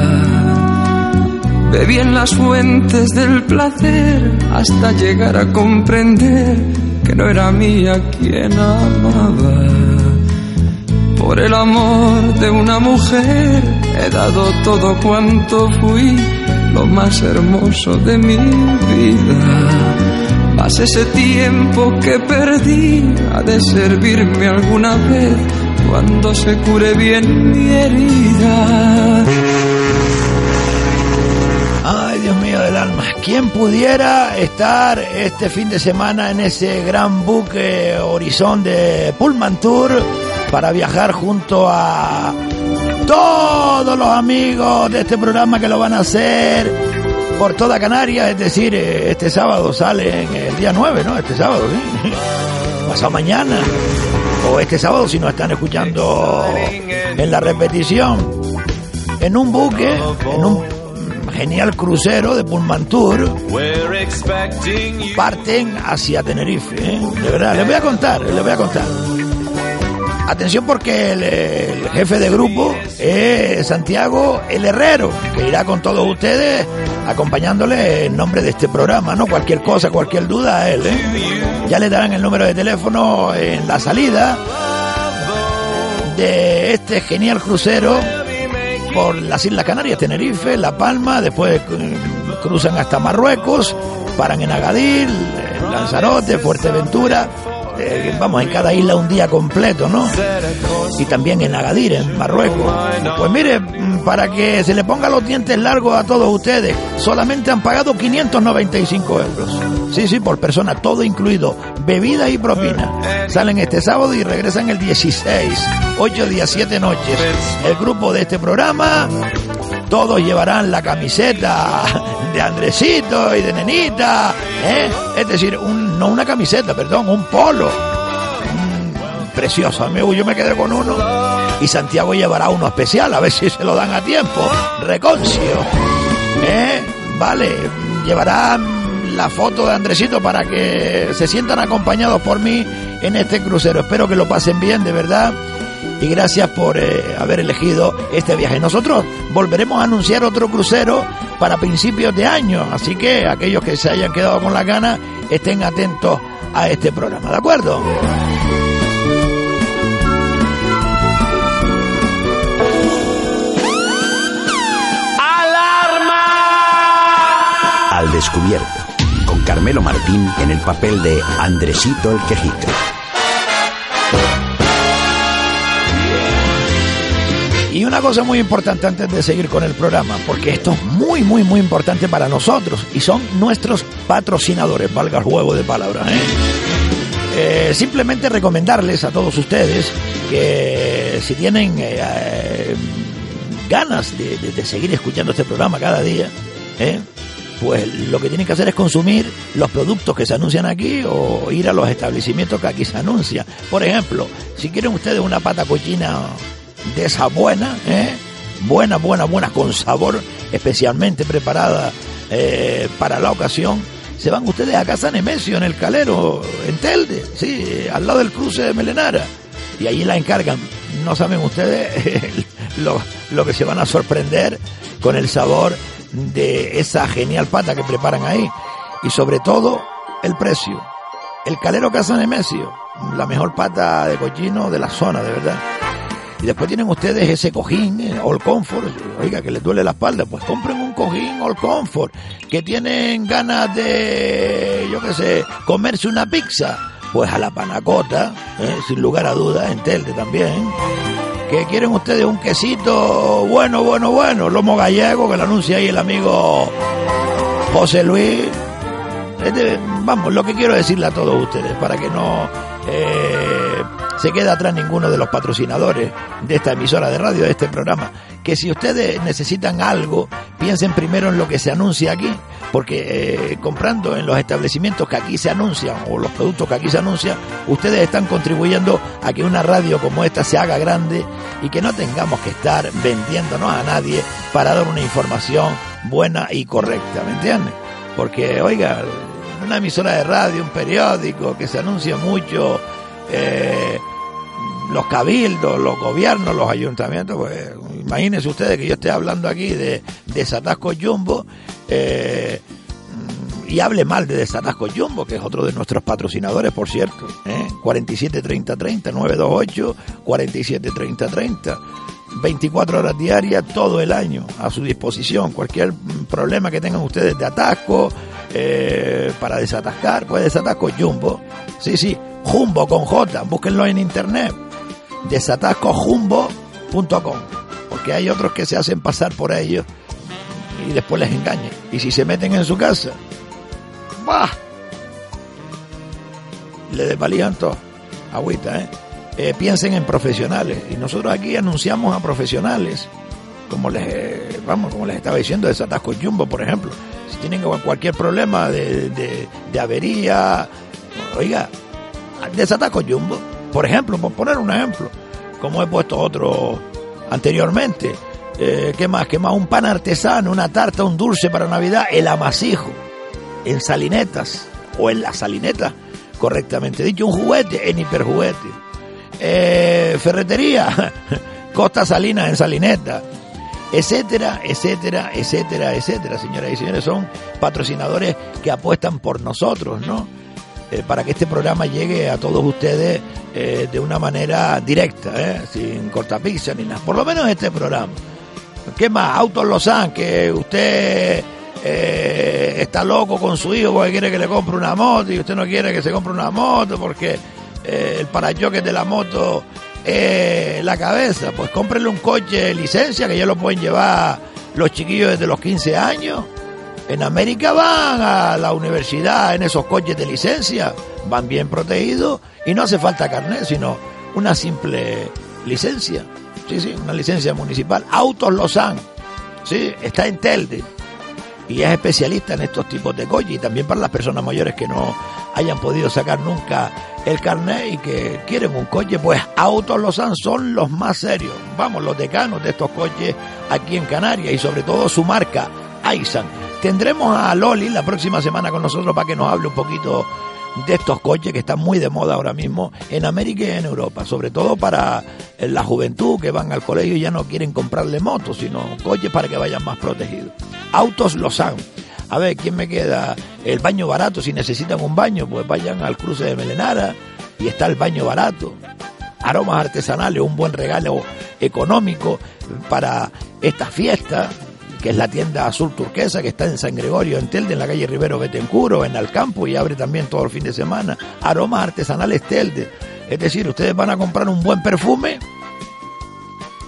Bebí en las fuentes del placer hasta llegar a comprender que no era mía quien amaba. Por el amor de una mujer he dado todo cuanto fui, lo más hermoso de mi vida. Mas ese tiempo que perdí ha de servirme alguna vez cuando se cure bien mi herida. Ay, Dios mío del alma. ¿Quién pudiera estar este fin de semana en ese gran buque Horizon de Pullman Tour para viajar junto a todos los amigos de este programa que lo van a hacer por toda Canarias, es decir, eh, este sábado sale en el día 9, ¿no? Este sábado, ¿sí? Pasado mañana. O este sábado si nos están escuchando en la repetición. En un buque, en un genial crucero de Pullman Tour, parten hacia Tenerife, ¿eh? De verdad, les voy a contar, les voy a contar. Atención porque el, jefe de grupo es Santiago el Herrero, que irá con todos ustedes acompañándole en nombre de este programa, ¿no? Cualquier cosa, cualquier duda a él, ¿eh? Ya le darán el número de teléfono en la salida de este genial crucero por las Islas Canarias, Tenerife, La Palma, después cruzan hasta Marruecos, paran en Agadir, Lanzarote, Fuerteventura, eh, vamos, en cada isla un día completo, ¿no? Y también en Agadir, en Marruecos. Pues mire, para que se le ponga los dientes largos a todos ustedes, solamente han pagado 595 euros. Sí, sí, por persona, todo incluido, bebida y propina. Salen este sábado y regresan el 16, 8 días, 7 noches. El grupo de este programa, todos llevarán la camiseta de Andresito y de Nenita, ¿eh? Es decir, un, no una camiseta, perdón, un polo. Mm, precioso, amigo, yo me quedé con uno. Y Santiago llevará uno especial, a ver si se lo dan a tiempo. Reconcio. ¿Eh? Vale, llevará la foto de Andresito para que se sientan acompañados por mí en este crucero. Espero que lo pasen bien, de verdad. Y gracias por eh, haber elegido este viaje. Nosotros volveremos a anunciar otro crucero para principios de año, así que aquellos que se hayan quedado con la gana estén atentos a este programa, ¿de acuerdo? Al descubierto, con Carmelo Martín en el papel de Andresito el Quejito. Y una cosa muy importante antes de seguir con el programa, porque esto es muy, muy, muy importante para nosotros y son nuestros patrocinadores, valga el juego de palabras. ¿eh? Eh, simplemente recomendarles a todos ustedes que si tienen eh, ganas de, de- de seguir escuchando este programa cada día, pues lo que tienen que hacer es consumir los productos que se anuncian aquí o ir a los establecimientos que aquí se anuncian. Por ejemplo, si quieren ustedes una pata cochina de esa buena, ¿eh? buena, buena, buena, con sabor especialmente preparada eh, para la ocasión, se van ustedes a Casa Nemesio en el Calero, en Telde, sí, al lado del cruce de Melenara. Y allí la encargan. No saben ustedes lo, lo que se van a sorprender con el sabor de esa genial pata que preparan ahí. Y sobre todo, el precio. El Calero Casa Nemesio, la mejor pata de cochino de la zona, de verdad. Y después tienen ustedes ese cojín, eh, All Comfort. Oiga, que les duele la espalda, pues compren un cojín All Comfort. Que tienen ganas de, yo qué sé, comerse una pizza. Pues a la panacota, eh, sin lugar a dudas, en Telde también. Que quieren ustedes un quesito bueno, bueno, bueno, lomo gallego, que lo anuncia ahí el amigo José Luis. Este, vamos, lo que quiero decirle a todos ustedes, para que no eh, se quede atrás ninguno de los patrocinadores de esta emisora de radio, de este programa, que si ustedes necesitan algo, piensen primero en lo que se anuncia aquí, porque eh, comprando en los establecimientos que aquí se anuncian o los productos que aquí se anuncian, ustedes están contribuyendo a que una radio como esta se haga grande y que no tengamos que estar vendiéndonos a nadie para dar una información buena y correcta, ¿me entienden? Porque, oiga, una emisora de radio, un periódico que se anuncia mucho, eh, los cabildos, los gobiernos, los ayuntamientos, pues imagínense ustedes que yo esté hablando aquí de desatasco jumbo eh, y hable mal de desatasco jumbo, que es otro de nuestros patrocinadores, por cierto. ¿eh? 473030, 928 473030. 24 horas diarias todo el año a su disposición. Cualquier problema que tengan ustedes de atasco, eh, para desatascar, pues desatasco Jumbo. Sí, sí, Jumbo con J, búsquenlo en internet. Desatascojumbo.com. Porque hay otros que se hacen pasar por ellos y después les engañan. Y si se meten en su casa, ¡bah! Le desvalían todo. Agüita, ¿eh? Eh, piensen en profesionales. Y nosotros aquí anunciamos a profesionales, como les, eh, vamos, como les estaba diciendo, de Satasco Jumbo, por ejemplo. Si tienen cualquier problema de, de, avería, oiga, de Satasco Jumbo, por ejemplo, por poner un ejemplo, como he puesto otro anteriormente. Eh, ¿Qué más? ¿Qué más? Un pan artesano, una tarta, un dulce para Navidad, el amasijo, en salinetas, o en la salineta, correctamente dicho, un juguete en hiperjuguete eh, ferretería, Costa Salinas en Salineta, etcétera, etcétera, etcétera, etcétera, señoras y señores, son patrocinadores que apuestan por nosotros, ¿no? Eh, para que este programa llegue a todos ustedes eh, de una manera directa, ¿eh? sin cortapizza ni nada. Por lo menos este programa. ¿Qué más? Autos Lozán, que usted está loco con su hijo porque quiere que le compre una moto y usted no quiere que se compre una moto porque el parachoques de la moto es la cabeza. Pues cómprele un coche de licencia que ya lo pueden llevar los chiquillos desde los 15 años. En América van a la universidad en esos coches de licencia, van bien protegidos y no hace falta carnet, sino una simple licencia. Sí, sí, una licencia municipal. Autos Lozán, sí, está en Telde y es especialista en estos tipos de coches y también para las personas mayores que no hayan podido sacar nunca el carnet y que quieren un coche, pues Autos Lozán son los más serios, vamos, los decanos de estos coches aquí en Canarias y sobre todo su marca, Aisan. Tendremos a Loli la próxima semana con nosotros para que nos hable un poquito de estos coches que están muy de moda ahora mismo en América y en Europa, sobre todo para la juventud que van al colegio y ya no quieren comprarle motos, sino coches para que vayan más protegidos. Autos Lozán. A ver, ¿quién me queda? El baño barato, si necesitan un baño, pues vayan al cruce de Melenara y está el baño barato. Aromas artesanales, un buen regalo económico para esta fiesta, que es la tienda azul turquesa que está en San Gregorio, en Telde, en la calle Rivero Betencuro, en Alcampo y abre también todo el fin de semana. Aromas artesanales Telde. Es decir, ustedes van a comprar un buen perfume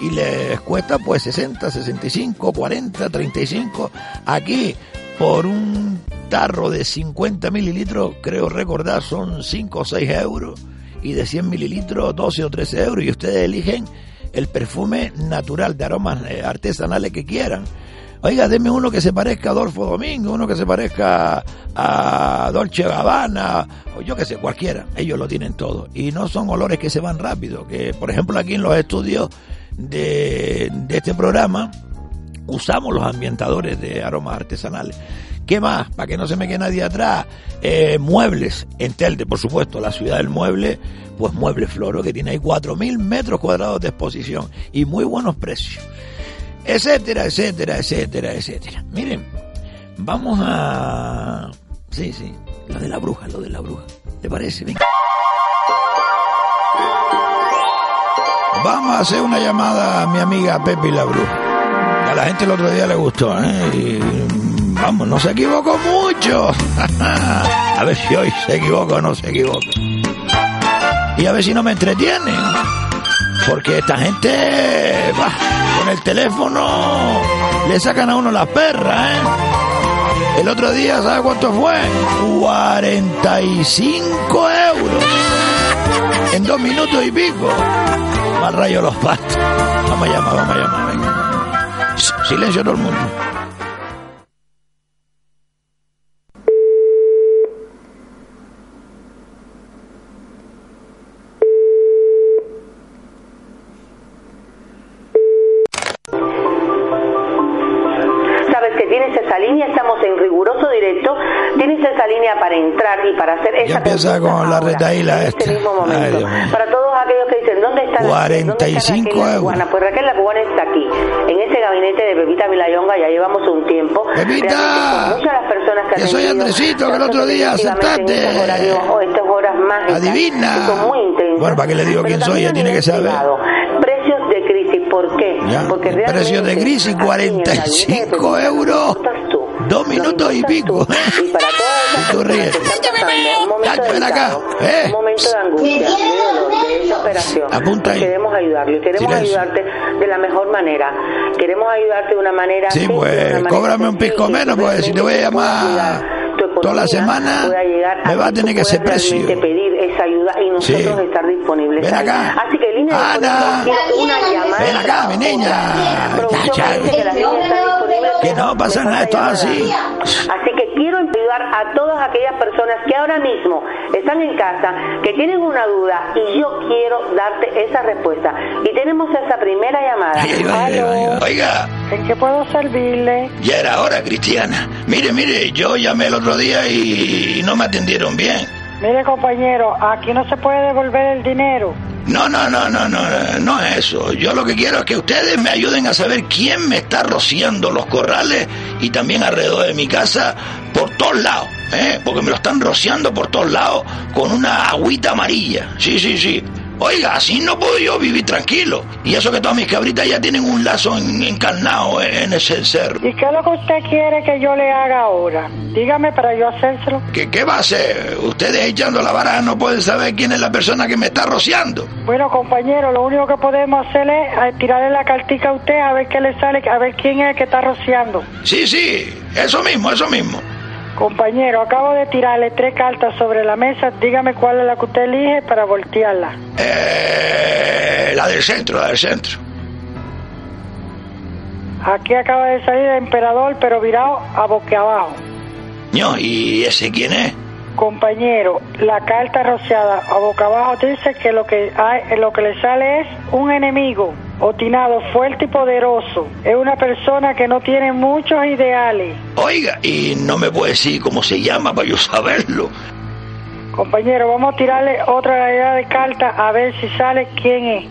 y les cuesta pues 60, 65, 40, 35. Aquí por un tarro de 50 mililitros, creo recordar, son 5 o 6 euros. Y de 100 mililitros, 12 o 13 euros. Y ustedes eligen el perfume natural de aromas eh, artesanales que quieran. Oiga, deme uno que se parezca a Adolfo Domingo, uno que se parezca a Dolce Gabbana, o yo que sé, cualquiera. Ellos lo tienen todo. Y no son olores que se van rápido. Que, por ejemplo, aquí en los estudios de, de este programa, usamos los ambientadores de aromas artesanales. ¿Qué más? Para que no se me quede nadie atrás. Eh, muebles en Telde, por supuesto, la ciudad del mueble, pues Mueble Floro, que tiene ahí 4.000 metros cuadrados de exposición y muy buenos precios. Etcétera, etcétera, etcétera, etcétera. Miren, vamos a... Sí, sí, lo de la bruja, lo de la bruja. ¿Te parece? Venga. Vamos a hacer una llamada a mi amiga Pepi la bruja. A la gente el otro día le gustó, ¿eh? Y, vamos, no se equivocó mucho. a ver si hoy se equivoca o no se equivoca. Y a ver si no me entretienen. Porque esta gente, con el teléfono, le sacan a uno las perras, ¿eh? El otro día, ¿sabe cuánto fue? 45 euros. En dos minutos y pico. Más rayo los pastos. Vamos a llamar, vamos a llamar, venga. Silencio todo el mundo. Esa empieza con la retaíla esta. este mismo momento. Ay. Para todos aquellos que dicen, ¿dónde está, la- 45 ¿dónde está euros. Pues Raquel la cubana está aquí, en ese gabinete de Pepita Vilayonga, ya llevamos un tiempo. Pepita, muchas las personas que que han soy Andresito, que el otro día aceptaste. estos horarios o estas horas mágicas, Adivina. que son muy intensas. Bueno, ¿para qué le digo quién soy? Ya tiene que saber. Precios de crisis, ¿por qué? Ya, Porque el realmente precio de crisis, aquí en el gabinete 45 de euros. Dos minutos y pico. Y para todas esas Y tú personas ríes. que están pasando un momento Ya, ven acá, delicado, ¿eh? un momento de angustia, de dolor, de desesperación, Apunta ahí. queremos ayudarlo y queremos Silencio. ayudarte de la mejor manera. Queremos ayudarte de una manera Sí, simple, de una pues manera cóbrame un sencilla, menos, pues si te voy a llamar toda la semana, me va a tener que ser puedas precio. pedir esa ayuda y nosotros Sí. estar disponibles. Ven acá. Así que línea de Ana. una llamada. Ven acá, mi niña. Ya, ya. Que no pasa nada, esto es así. Así que quiero ayudar a todas aquellas personas que ahora mismo están en casa, que tienen una duda y yo quiero darte esa respuesta. Y tenemos esa primera llamada. Aló. Oiga, ¿En qué puedo servirle? ya era hora, Cristiana. Mire, mire, yo llamé el otro día y no me atendieron bien. Mire compañero, aquí no se puede devolver el dinero. No, no, no, no, no, no es eso. Yo lo que quiero es que ustedes me ayuden a saber quién me está rociando los corrales y también alrededor de mi casa por todos lados, ¿eh? Porque me lo están rociando por todos lados con una agüita amarilla. Sí, sí, sí. Oiga, así no puedo yo vivir tranquilo. Y eso que todas mis cabritas ya tienen un lazo en- encarnado en ese cerro. ¿Y qué es lo que usted quiere que yo le haga ahora? Dígame para yo hacérselo. ¿Qué, ¿Qué va a hacer? Ustedes echando la vara no pueden saber quién es la persona que me está rociando. Bueno compañero, lo único que podemos hacer es tirarle la cartica a usted a ver qué le sale, a ver quién es el que está rociando. Sí, sí, eso mismo, eso mismo. Compañero, acabo de tirarle tres cartas sobre la mesa. Dígame cuál es la que usted elige para voltearla. Eh, la del centro, la del centro. Aquí acaba de salir el emperador, pero virado a boque abajo. No, ¿y ese quién es? Compañero, la carta rociada a boca abajo dice que lo que hay, lo que le sale es un enemigo obstinado, fuerte y poderoso. Es una persona que no tiene muchos ideales. Oiga, y no me puede decir cómo se llama para yo saberlo. Compañero, vamos a tirarle otra realidad de carta a ver si sale quién es.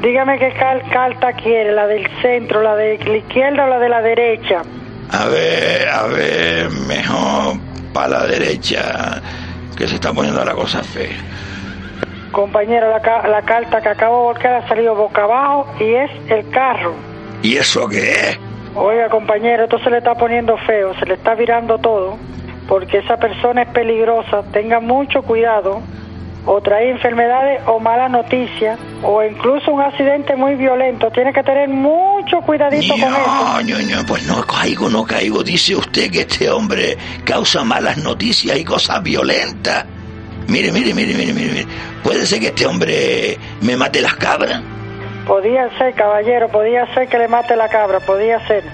Dígame qué carta quiere, la del centro, la de la izquierda o la de la derecha. A ver, a ver, mejor para la derecha, que se está poniendo la cosa fea. Compañero, la, ca- la carta que acabo de volcar ha salido boca abajo y es el carro. ¿Y eso qué es? Oiga, compañero, esto se le está poniendo feo, se le está virando todo, porque esa persona es peligrosa. Tenga mucho cuidado, o trae enfermedades o malas noticias, o incluso un accidente muy violento. Tiene que tener mucho cuidadito con eso. No, no, no, pues no caigo, no caigo. Dice usted que este hombre causa malas noticias y cosas violentas. Mire, mire, mire, mire, mire, mire. Puede ser que este hombre me mate las cabras. Podía ser, caballero, podía ser que le mate la cabra, podía ser.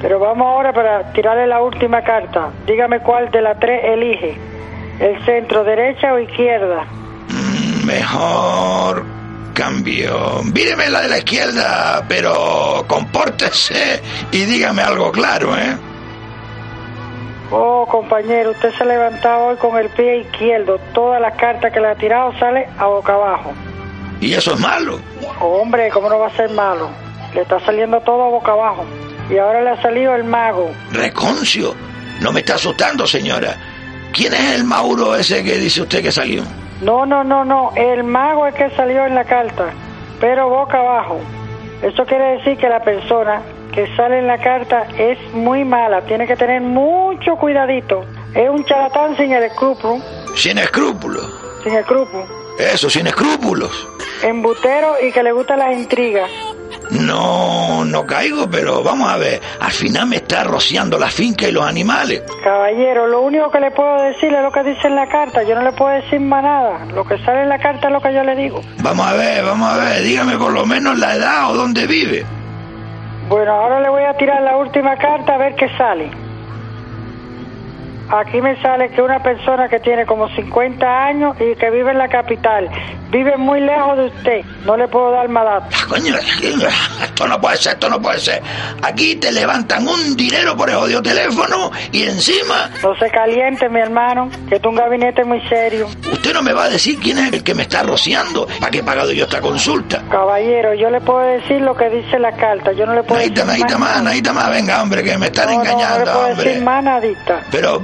Pero vamos ahora para tirarle la última carta. Dígame cuál de las tres elige. ¿El centro, derecha o izquierda? Mejor cambio. Míreme la de la izquierda, pero compórtese y dígame algo claro, ¿eh? Oh, compañero, usted se ha levantado hoy con el pie izquierdo. Todas las cartas que le ha tirado sale a boca abajo. ¿Y eso es malo? Hombre, ¿cómo no va a ser malo? Le está saliendo todo a boca abajo. Y ahora le ha salido el mago. Reconcio. No me está asustando, señora. ¿Quién es el Mauro ese que dice usted que salió? No, no, no, no. El mago es que salió en la carta, pero boca abajo. Eso quiere decir que la persona que sale en la carta es muy mala. Tiene que tener mucho cuidadito. Es un charlatán sin el escrúpulo. Sin escrúpulos. Sin escrúpulo. Eso, sin escrúpulos. Embutero y que le gustan las intrigas. No, no caigo, pero vamos a ver. Al final me está rociando la finca y los animales. Caballero, lo único que le puedo decir es lo que dice en la carta. Yo no le puedo decir más nada. Lo que sale en la carta es lo que yo le digo. Vamos a ver, vamos a ver. Dígame por lo menos la edad o dónde vive. Bueno, ahora le voy a tirar la última carta a ver qué sale. Aquí me sale que una persona que tiene como 50 años y que vive en la capital, vive muy lejos de usted. No le puedo dar más datos. Coño, esto no puede ser, esto no puede ser. Aquí te levantan un dinero por el jodido teléfono y encima No se caliente, mi hermano, que es un gabinete muy serio. usted no me va a decir quién es el que me está rociando. ¿Para qué he pagado yo esta consulta? Caballero, yo le puedo decir lo que dice la carta. Yo no le puedo Nadita, decir nadita más. más, nadita más. Venga, hombre, que me están No, no, no le engañando, puedo hombre. decir más nadita. Pero,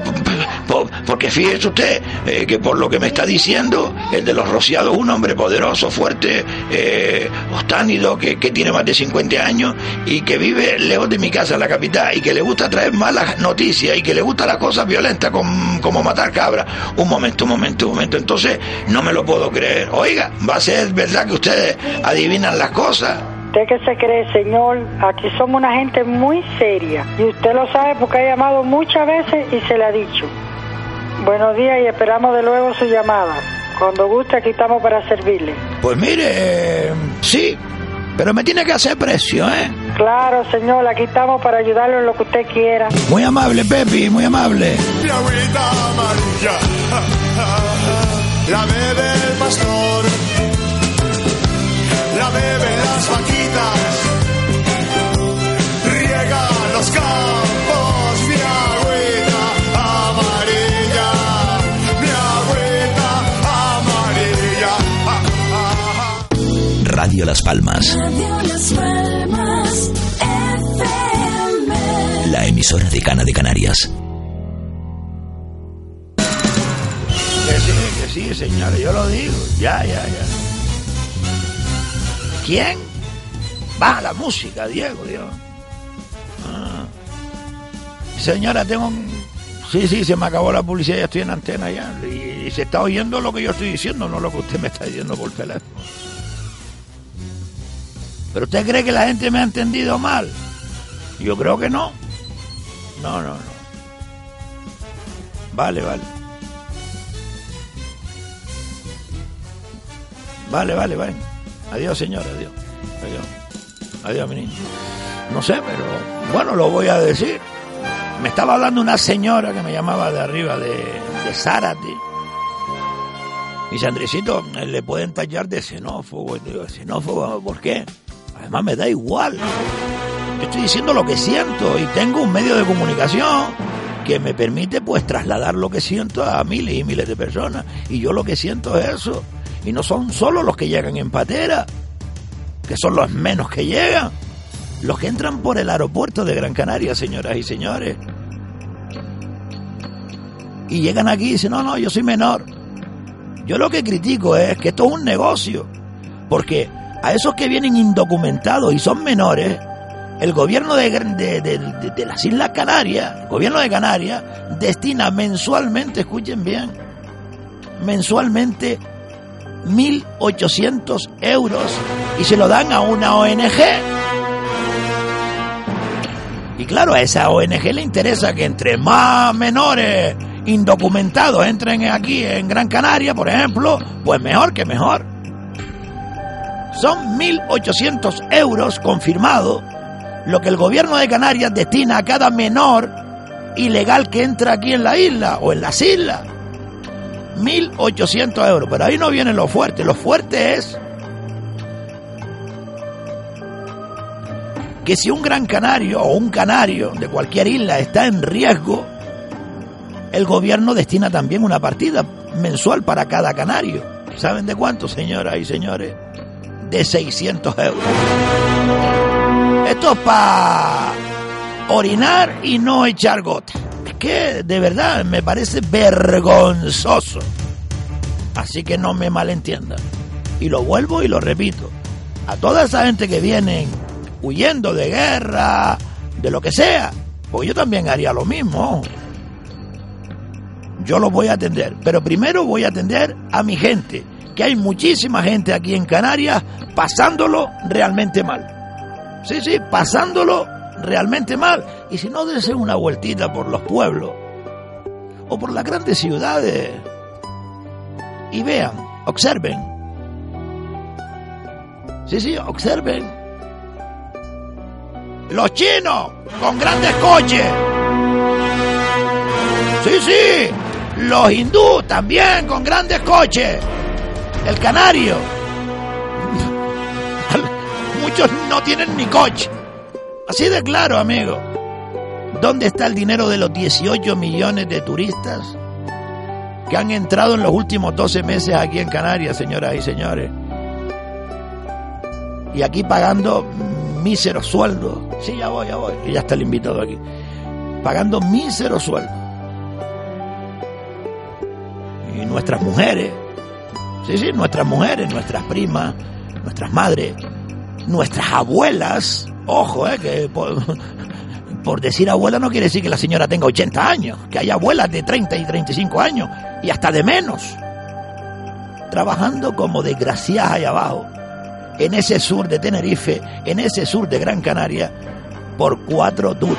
porque fíjese usted eh, que por lo que me está diciendo, el de los rociados un hombre poderoso, fuerte, eh, ostánido, que, tiene más de 50 años y que vive lejos de mi casa en la capital y que le gusta traer malas noticias y que le gustan las cosas violentas com- como matar cabras. Un momento, un momento, un momento. Entonces, no me lo puedo creer. Oiga, va a ser verdad que ustedes adivinan las cosas. ¿Usted qué se cree, señor? Aquí somos una gente muy seria. Y usted lo sabe porque ha llamado muchas veces y se le ha dicho. Buenos días y esperamos de luego su llamada. Cuando guste, aquí estamos para servirle. Pues mire, eh, sí, pero me tiene que hacer precio, ¿eh? Claro, señor, aquí estamos para ayudarlo en lo que usted quiera. Muy amable, Pepi, muy amable. Mi agüita amarilla, la bebe el pastor, la beben las vaquitas, riega los campos, mi agüita amarilla, mi agüita amarilla. ja, ja, ja. Radio Las Palmas, la emisora de Cana de Canarias. Que sí, que sí, señores, yo lo digo. Ya, ya, ya. ¿Quién? Baja la música, Diego, Dios. Ah. Señora, tengo un... Sí, sí, se me acabó la publicidad, ya estoy en antena ya. Y, y se está oyendo lo que yo estoy diciendo, no lo que usted me está diciendo por teléfono. ¿Pero usted cree que la gente me ha entendido mal? Yo creo que no. No, no, no. Vale, vale. Vale, vale, vale. Adiós, señora, adiós. Adiós. Adiós, mi niño. No sé, pero bueno, lo voy a decir. Me estaba hablando una señora que me llamaba de arriba de, de Zárate. Andresito, eh, le pueden tallar de xenófobo. Y digo, ¿xenófobo? ¿Por qué? Además me da igual. Yo estoy diciendo lo que siento y tengo un medio de comunicación que me permite pues trasladar lo que siento a miles y miles de personas. Y yo lo que siento es eso. Y no son solo los que llegan en patera, que son los menos que llegan. Los que entran por el aeropuerto de Gran Canaria, señoras y señores. Y llegan aquí y dicen, no, no, yo soy menor. Yo lo que critico es que esto es un negocio. Porque a esos que vienen indocumentados y son menores, el gobierno de, de, de, de, las Islas Canarias, el gobierno de Canarias, destina mensualmente, escuchen bien, mensualmente 1.800 euros y se lo dan a una ONG. Y claro, a esa ONG le interesa que entre más menores indocumentados entren aquí en Gran Canaria, por ejemplo, pues mejor que mejor. Son 1.800 euros confirmados lo que el gobierno de Canarias destina a cada menor ilegal que entra aquí en la isla o en las islas. 1.800 euros. Pero ahí no viene lo fuerte. Lo fuerte es que si un gran canario o un canario de cualquier isla está en riesgo, el gobierno destina también una partida mensual para cada canario. ¿Saben de cuánto, señoras y señores? De 600 euros. Esto es para orinar y no echar gota. Que de verdad me parece vergonzoso. Así que no me malentiendan. Y lo vuelvo y lo repito. A toda esa gente que vienen huyendo de guerra, de lo que sea, pues yo también haría lo mismo. Yo lo voy a atender, pero primero voy a atender a mi gente, que hay muchísima gente aquí en Canarias pasándolo realmente mal. Sí, sí, pasándolo realmente mal. Y si no, dense una vueltita por los pueblos o por las grandes ciudades y vean, observen. Sí, sí, observen. Los chinos con grandes coches. Sí, sí. Los hindú también con grandes coches. El canario muchos no tienen ni coche. Así de claro, amigo. ¿Dónde está el dinero de los 18 millones de turistas que han entrado en los últimos 12 meses aquí en Canarias, señoras y señores? Y aquí pagando míseros sueldos. Sí, ya voy, ya voy. Y ya está el invitado aquí. Pagando míseros sueldos. Y nuestras mujeres. Sí, sí, nuestras mujeres, nuestras primas, nuestras madres nuestras abuelas, ojo, eh, que por, decir abuela no quiere decir que la señora tenga 80 años, que hay abuelas de 30 y 35 años y hasta de menos, trabajando como desgraciadas allá abajo, en ese sur de Tenerife, en ese sur de Gran Canaria, por cuatro duros.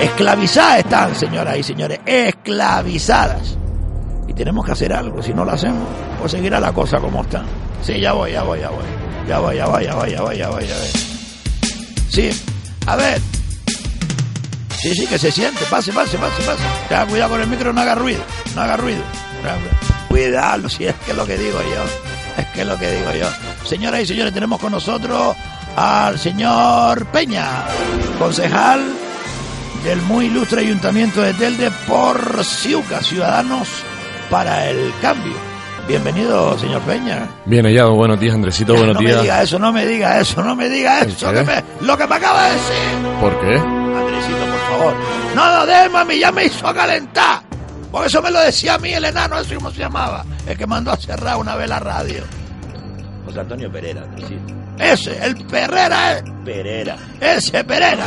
Esclavizadas están, señoras y señores, esclavizadas. Y tenemos que hacer algo, si no lo hacemos, pues seguirá la cosa como está. Sí, ya voy, ya voy, ya voy. Ya voy, ya voy, ya voy, ya ya ya. Sí, a ver. Sí, sí, que se siente. Pase, pase, pase, pase. Tenga cuidado con el micro, no haga ruido. No haga ruido. Cuidado, si es que es lo que digo yo. Es que es lo que digo yo. Señoras y señores, tenemos con nosotros al señor Peña, concejal del muy ilustre ayuntamiento de Telde por Ciuca, Ciudadanos para el Cambio. Bienvenido, señor Peña. Bien hallado, buenos días, Andresito, buenos días. No me diga eso, no me diga eso, no me diga eso, lo que me acaba de decir. ¿Por qué? Andresito, por favor. No lo de mami, ya me hizo calentar. Por eso me lo decía a mí el enano, eso cómo se llamaba. El que mandó a cerrar una vez la radio. José Antonio Pereira, Andresito. Ese, el Perrera, eh. Pereira. Ese Pereira.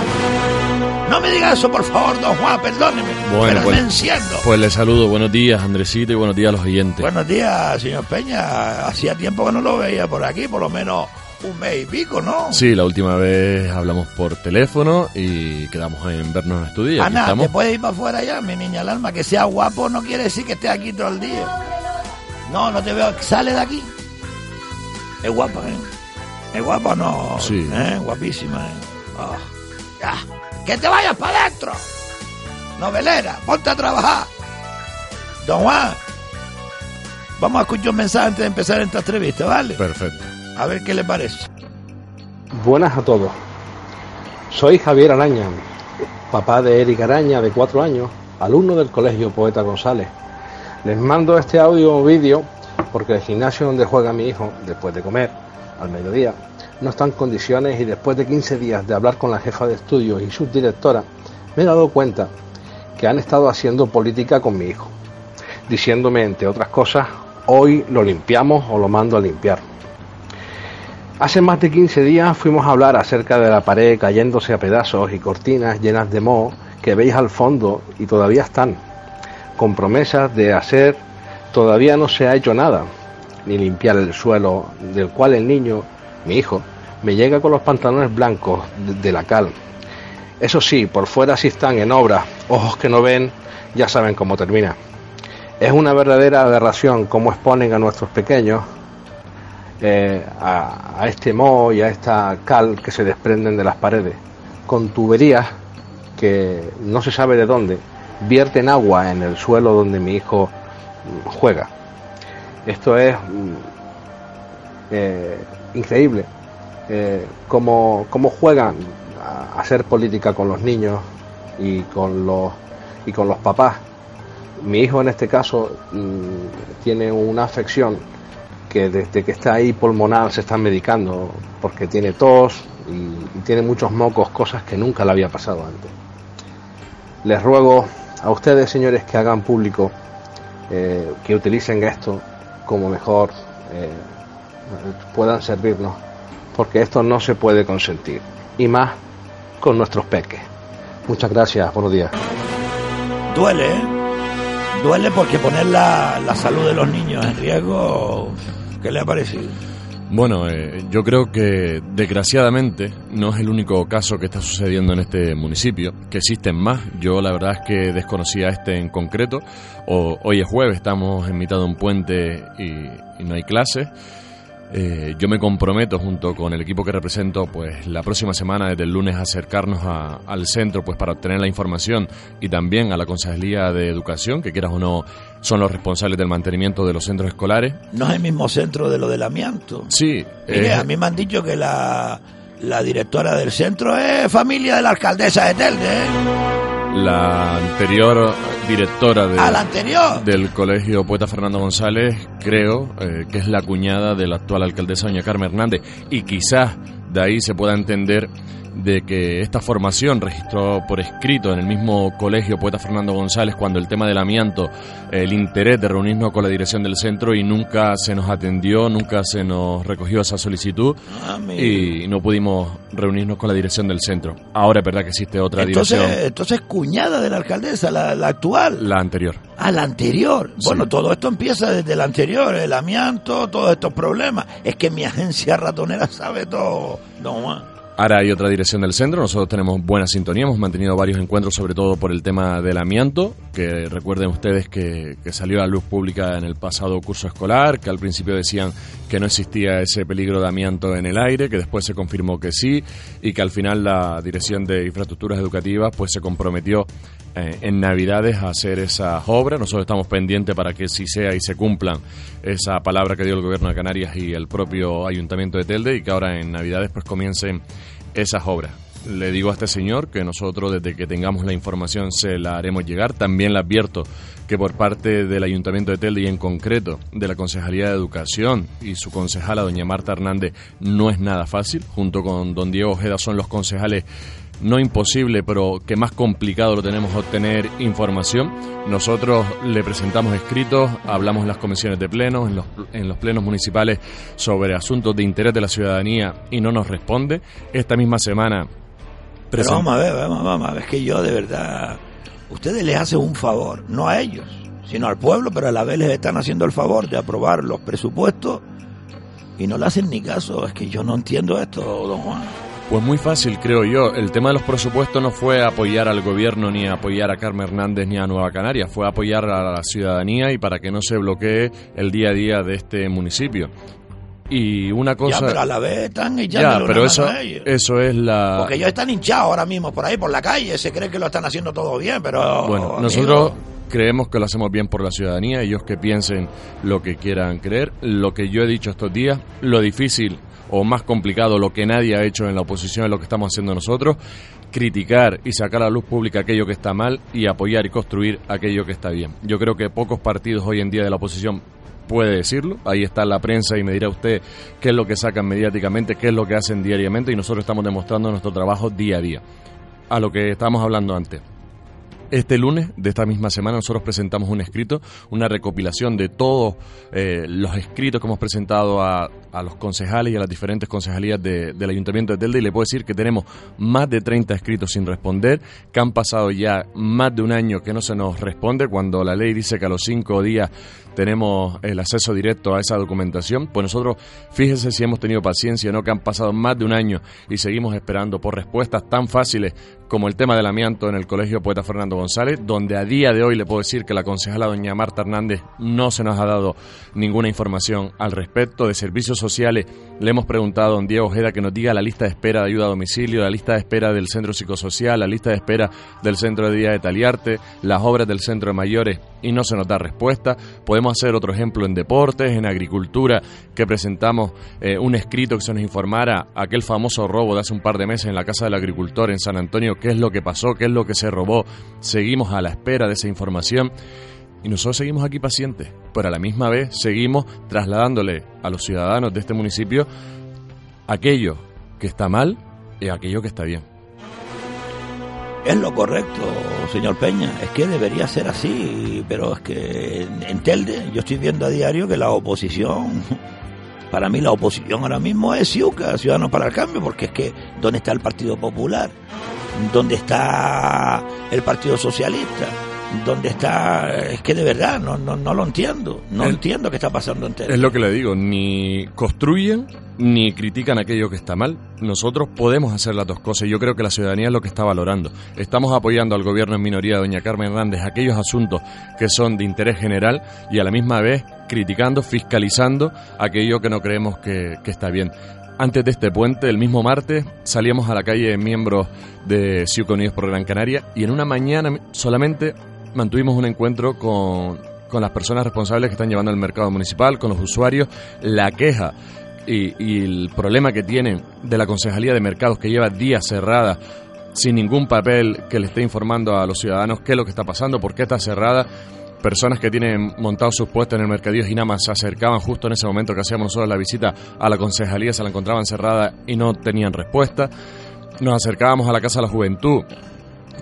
No me diga eso, por favor, don Juan, perdóneme. Bueno, pues, me enciendo. Pues le saludo. Buenos días, Andresito, y buenos días a los oyentes. Buenos días, señor Peña. Hacía tiempo que no lo veía por aquí, por lo menos un mes y pico, ¿no? Sí, la última vez hablamos por teléfono y quedamos en vernos en estudio. Ana, ¿te puedes ir para afuera ya, mi niña el alma? Que sea guapo no quiere decir que esté aquí todo el día. No, no te veo. Sale de aquí. Es guapa, ¿eh? Es guapo, no. Sí. ¿Eh? Guapísima, ¿eh? Oh. Ya. ¡Que te vayas para adentro! Novelera, ponte a trabajar. Don Juan, vamos a escuchar un mensaje antes de empezar esta entrevista, ¿vale? Perfecto. A ver qué le parece. Buenas a todos. Soy Javier Araña. papá de Eric Araña, de cuatro años, alumno del Colegio Poeta González. Les mando este audio o vídeo porque el gimnasio donde juega mi hijo, después de comer, al mediodía, no está en condiciones y después de 15 días de hablar con la jefa de estudios y subdirectora, me he dado cuenta que han estado haciendo política con mi hijo, diciéndome, entre otras cosas, hoy lo limpiamos o lo mando a limpiar. Hace más de 15 días fuimos a hablar acerca de la pared cayéndose a pedazos y cortinas llenas de moho que veis al fondo y todavía están, con promesas de hacer, todavía no se ha hecho nada, ni limpiar el suelo del cual el niño, mi hijo, me llega con los pantalones blancos de la cal. Eso sí, por fuera sí están en obra, ojos que no ven, ya saben cómo termina. Es una verdadera aberración cómo exponen a nuestros pequeños eh, a, este moho y a esta cal que se desprenden de las paredes, con tuberías que no se sabe de dónde, vierten agua en el suelo donde mi hijo juega. Esto es mm, eh, increíble, eh, cómo, cómo, juegan a hacer política con los niños y con los, y con los papás. Mi hijo en este caso mm, tiene una afección que desde que está ahí pulmonar se está medicando porque tiene tos y, tiene muchos mocos, cosas que nunca le había pasado antes. Les ruego a ustedes, señores, que hagan público, eh, que utilicen esto como mejor eh, puedan servirnos, porque esto no se puede consentir, y más con nuestros peques. Muchas gracias, buenos días. Duele. Duele porque poner la, la salud de los niños en riesgo ¿Qué le ha parecido? Bueno, eh, yo creo que desgraciadamente no es el único caso que está sucediendo en este municipio, que existen más. Yo la verdad es que desconocía este en concreto. O, hoy es jueves, estamos en mitad de un puente y, y no hay clases. Eh, yo me comprometo junto con el equipo que represento, pues la próxima semana, desde el lunes, a acercarnos al centro, pues para obtener la información y también a la Consejería de Educación, que quieras o no, son los responsables del mantenimiento de los centros escolares. No es el mismo centro de lo del amianto. Sí. a mí me han dicho que la, la directora del centro es familia de la alcaldesa de Telde. ¿eh? La anterior directora de, del colegio Poeta Fernando González, creo eh, que es la cuñada de la actual alcaldesa doña Carmen Hernández. Y quizás de ahí se pueda entender de que esta formación registró por escrito en el mismo colegio Poeta Fernando González cuando el tema del amianto, el interés de reunirnos con la dirección del centro y nunca se nos atendió, nunca se nos recogió esa solicitud ah, y no pudimos reunirnos con la dirección del centro. Ahora es verdad que existe otra entonces, dirección. Entonces, cuñada de la alcaldesa, la, actual. La anterior. La anterior. Bueno, todo esto empieza desde la anterior, el amianto, todos estos problemas. Es que mi agencia ratonera sabe todo. No, Ahora hay otra dirección del centro, nosotros tenemos buena sintonía, hemos mantenido varios encuentros sobre todo por el tema del amianto, que recuerden ustedes que, salió a la luz pública en el pasado curso escolar, que al principio decían que no existía ese peligro de amianto en el aire, que después se confirmó que sí, y que al final la Dirección de Infraestructuras Educativas pues se comprometió eh, en Navidades a hacer esas obras. Nosotros estamos pendientes para que si sea y se cumplan esa palabra que dio el Gobierno de Canarias y el propio Ayuntamiento de Telde y que ahora en Navidades pues comiencen esas obras. Le digo a este señor que nosotros desde que tengamos la información se la haremos llegar. También le advierto que por parte del Ayuntamiento de Telde y en concreto de la Concejalía de Educación y su concejala doña Marta Hernández no es nada fácil. Junto con don Diego Ojeda son los concejales no imposible, pero que más complicado lo tenemos obtener información. Nosotros le presentamos escritos, hablamos en las comisiones de plenos, en los, en los plenos municipales sobre asuntos de interés de la ciudadanía y no nos responde. Esta misma semana... Pero vamos a ver, vamos, vamos a ver, es que yo de verdad... Ustedes les hacen un favor, no a ellos, sino al pueblo, pero a la vez les están haciendo el favor de aprobar los presupuestos y no le hacen ni caso. Es que yo no entiendo esto, don Juan. Pues muy fácil, creo yo. El tema de los presupuestos no fue apoyar al gobierno ni apoyar a Carmen Hernández ni a Nueva Canaria, fue apoyar a la ciudadanía y para que no se bloquee el día a día de este municipio. Y una cosa. Ya, pero a la vez están Ya, pero eso, eso es la. Porque ellos están hinchados ahora mismo por ahí, por la calle, se cree que lo están haciendo todo bien, pero. Bueno, nosotros creemos que lo hacemos bien por la ciudadanía, ellos que piensen lo que quieran creer. Lo que yo he dicho estos días, lo difícil o más complicado lo que nadie ha hecho en la oposición es lo que estamos haciendo nosotros, criticar y sacar a la luz pública aquello que está mal y apoyar y construir aquello que está bien. Yo creo que pocos partidos hoy en día de la oposición puede decirlo. Ahí está la prensa y me dirá usted qué es lo que sacan mediáticamente, qué es lo que hacen diariamente y nosotros estamos demostrando nuestro trabajo día a día. A lo que estábamos hablando antes. Este lunes de esta misma semana nosotros presentamos un escrito, una recopilación de todos eh, los escritos que hemos presentado a, a, los concejales y a las diferentes concejalías de, del Ayuntamiento de Telde y le puedo decir que tenemos más de 30 escritos sin responder, que han pasado ya más de un año que no se nos responde cuando la ley dice que a los cinco días tenemos el acceso directo a esa documentación, pues nosotros fíjese si hemos tenido paciencia, no que han pasado más de un año y seguimos esperando por respuestas tan fáciles como el tema del amianto en el Colegio Poeta Fernando González, donde a día de hoy le puedo decir que la concejala doña Marta Hernández no se nos ha dado ninguna información al respecto. De servicios le hemos preguntado a don Diego Ojeda que nos diga la lista de espera de ayuda a domicilio, la lista de espera del centro psicosocial, la lista de espera del centro de día de Taliarte, las obras del centro de mayores y no se nos da respuesta. Podemos hacer otro ejemplo en deportes, en agricultura, que presentamos eh, un escrito que se nos informara aquel famoso robo de hace un par de meses en la Casa del Agricultor en San Antonio, qué es lo que pasó, qué es lo que se robó. Seguimos a la espera de esa información. Y nosotros seguimos aquí pacientes, pero a la misma vez seguimos trasladándole a los ciudadanos de este municipio aquello que está mal y aquello que está bien. Es lo correcto, señor Peña. Es que debería ser así, pero es que en Telde yo estoy viendo a diario que la oposición, para mí la oposición ahora mismo es Ciuca, Ciudadanos para el Cambio, porque es que ¿dónde está el Partido Popular? ¿Dónde está el Partido Socialista? ¿Dónde está? Es que de verdad no, no, no lo entiendo. No Es- entiendo qué está pasando en. Es lo que le digo, ni construyen ni critican aquello que está mal. Nosotros podemos hacer las dos cosas y yo creo que la ciudadanía es lo que está valorando. Estamos apoyando al gobierno en minoría, doña Carmen Hernández, aquellos asuntos que son de interés general y a la misma vez criticando, fiscalizando aquello que no creemos que, que está bien. Antes de este puente, el mismo martes, salíamos a la calle miembros de Ciuc Unidos por Gran Canaria y en una mañana solamente mantuvimos un encuentro con, con las personas responsables que están llevando el mercado municipal, con los usuarios, la queja y, el problema que tienen de la Concejalía de Mercados que lleva días cerrada sin ningún papel que le esté informando a los ciudadanos qué es lo que está pasando, por qué está cerrada. Personas que tienen montados sus puestos en el mercadillo más se acercaban justo en ese momento que hacíamos nosotros la visita a la concejalía, se la encontraban cerrada y no tenían respuesta. Nos acercábamos a la Casa de la Juventud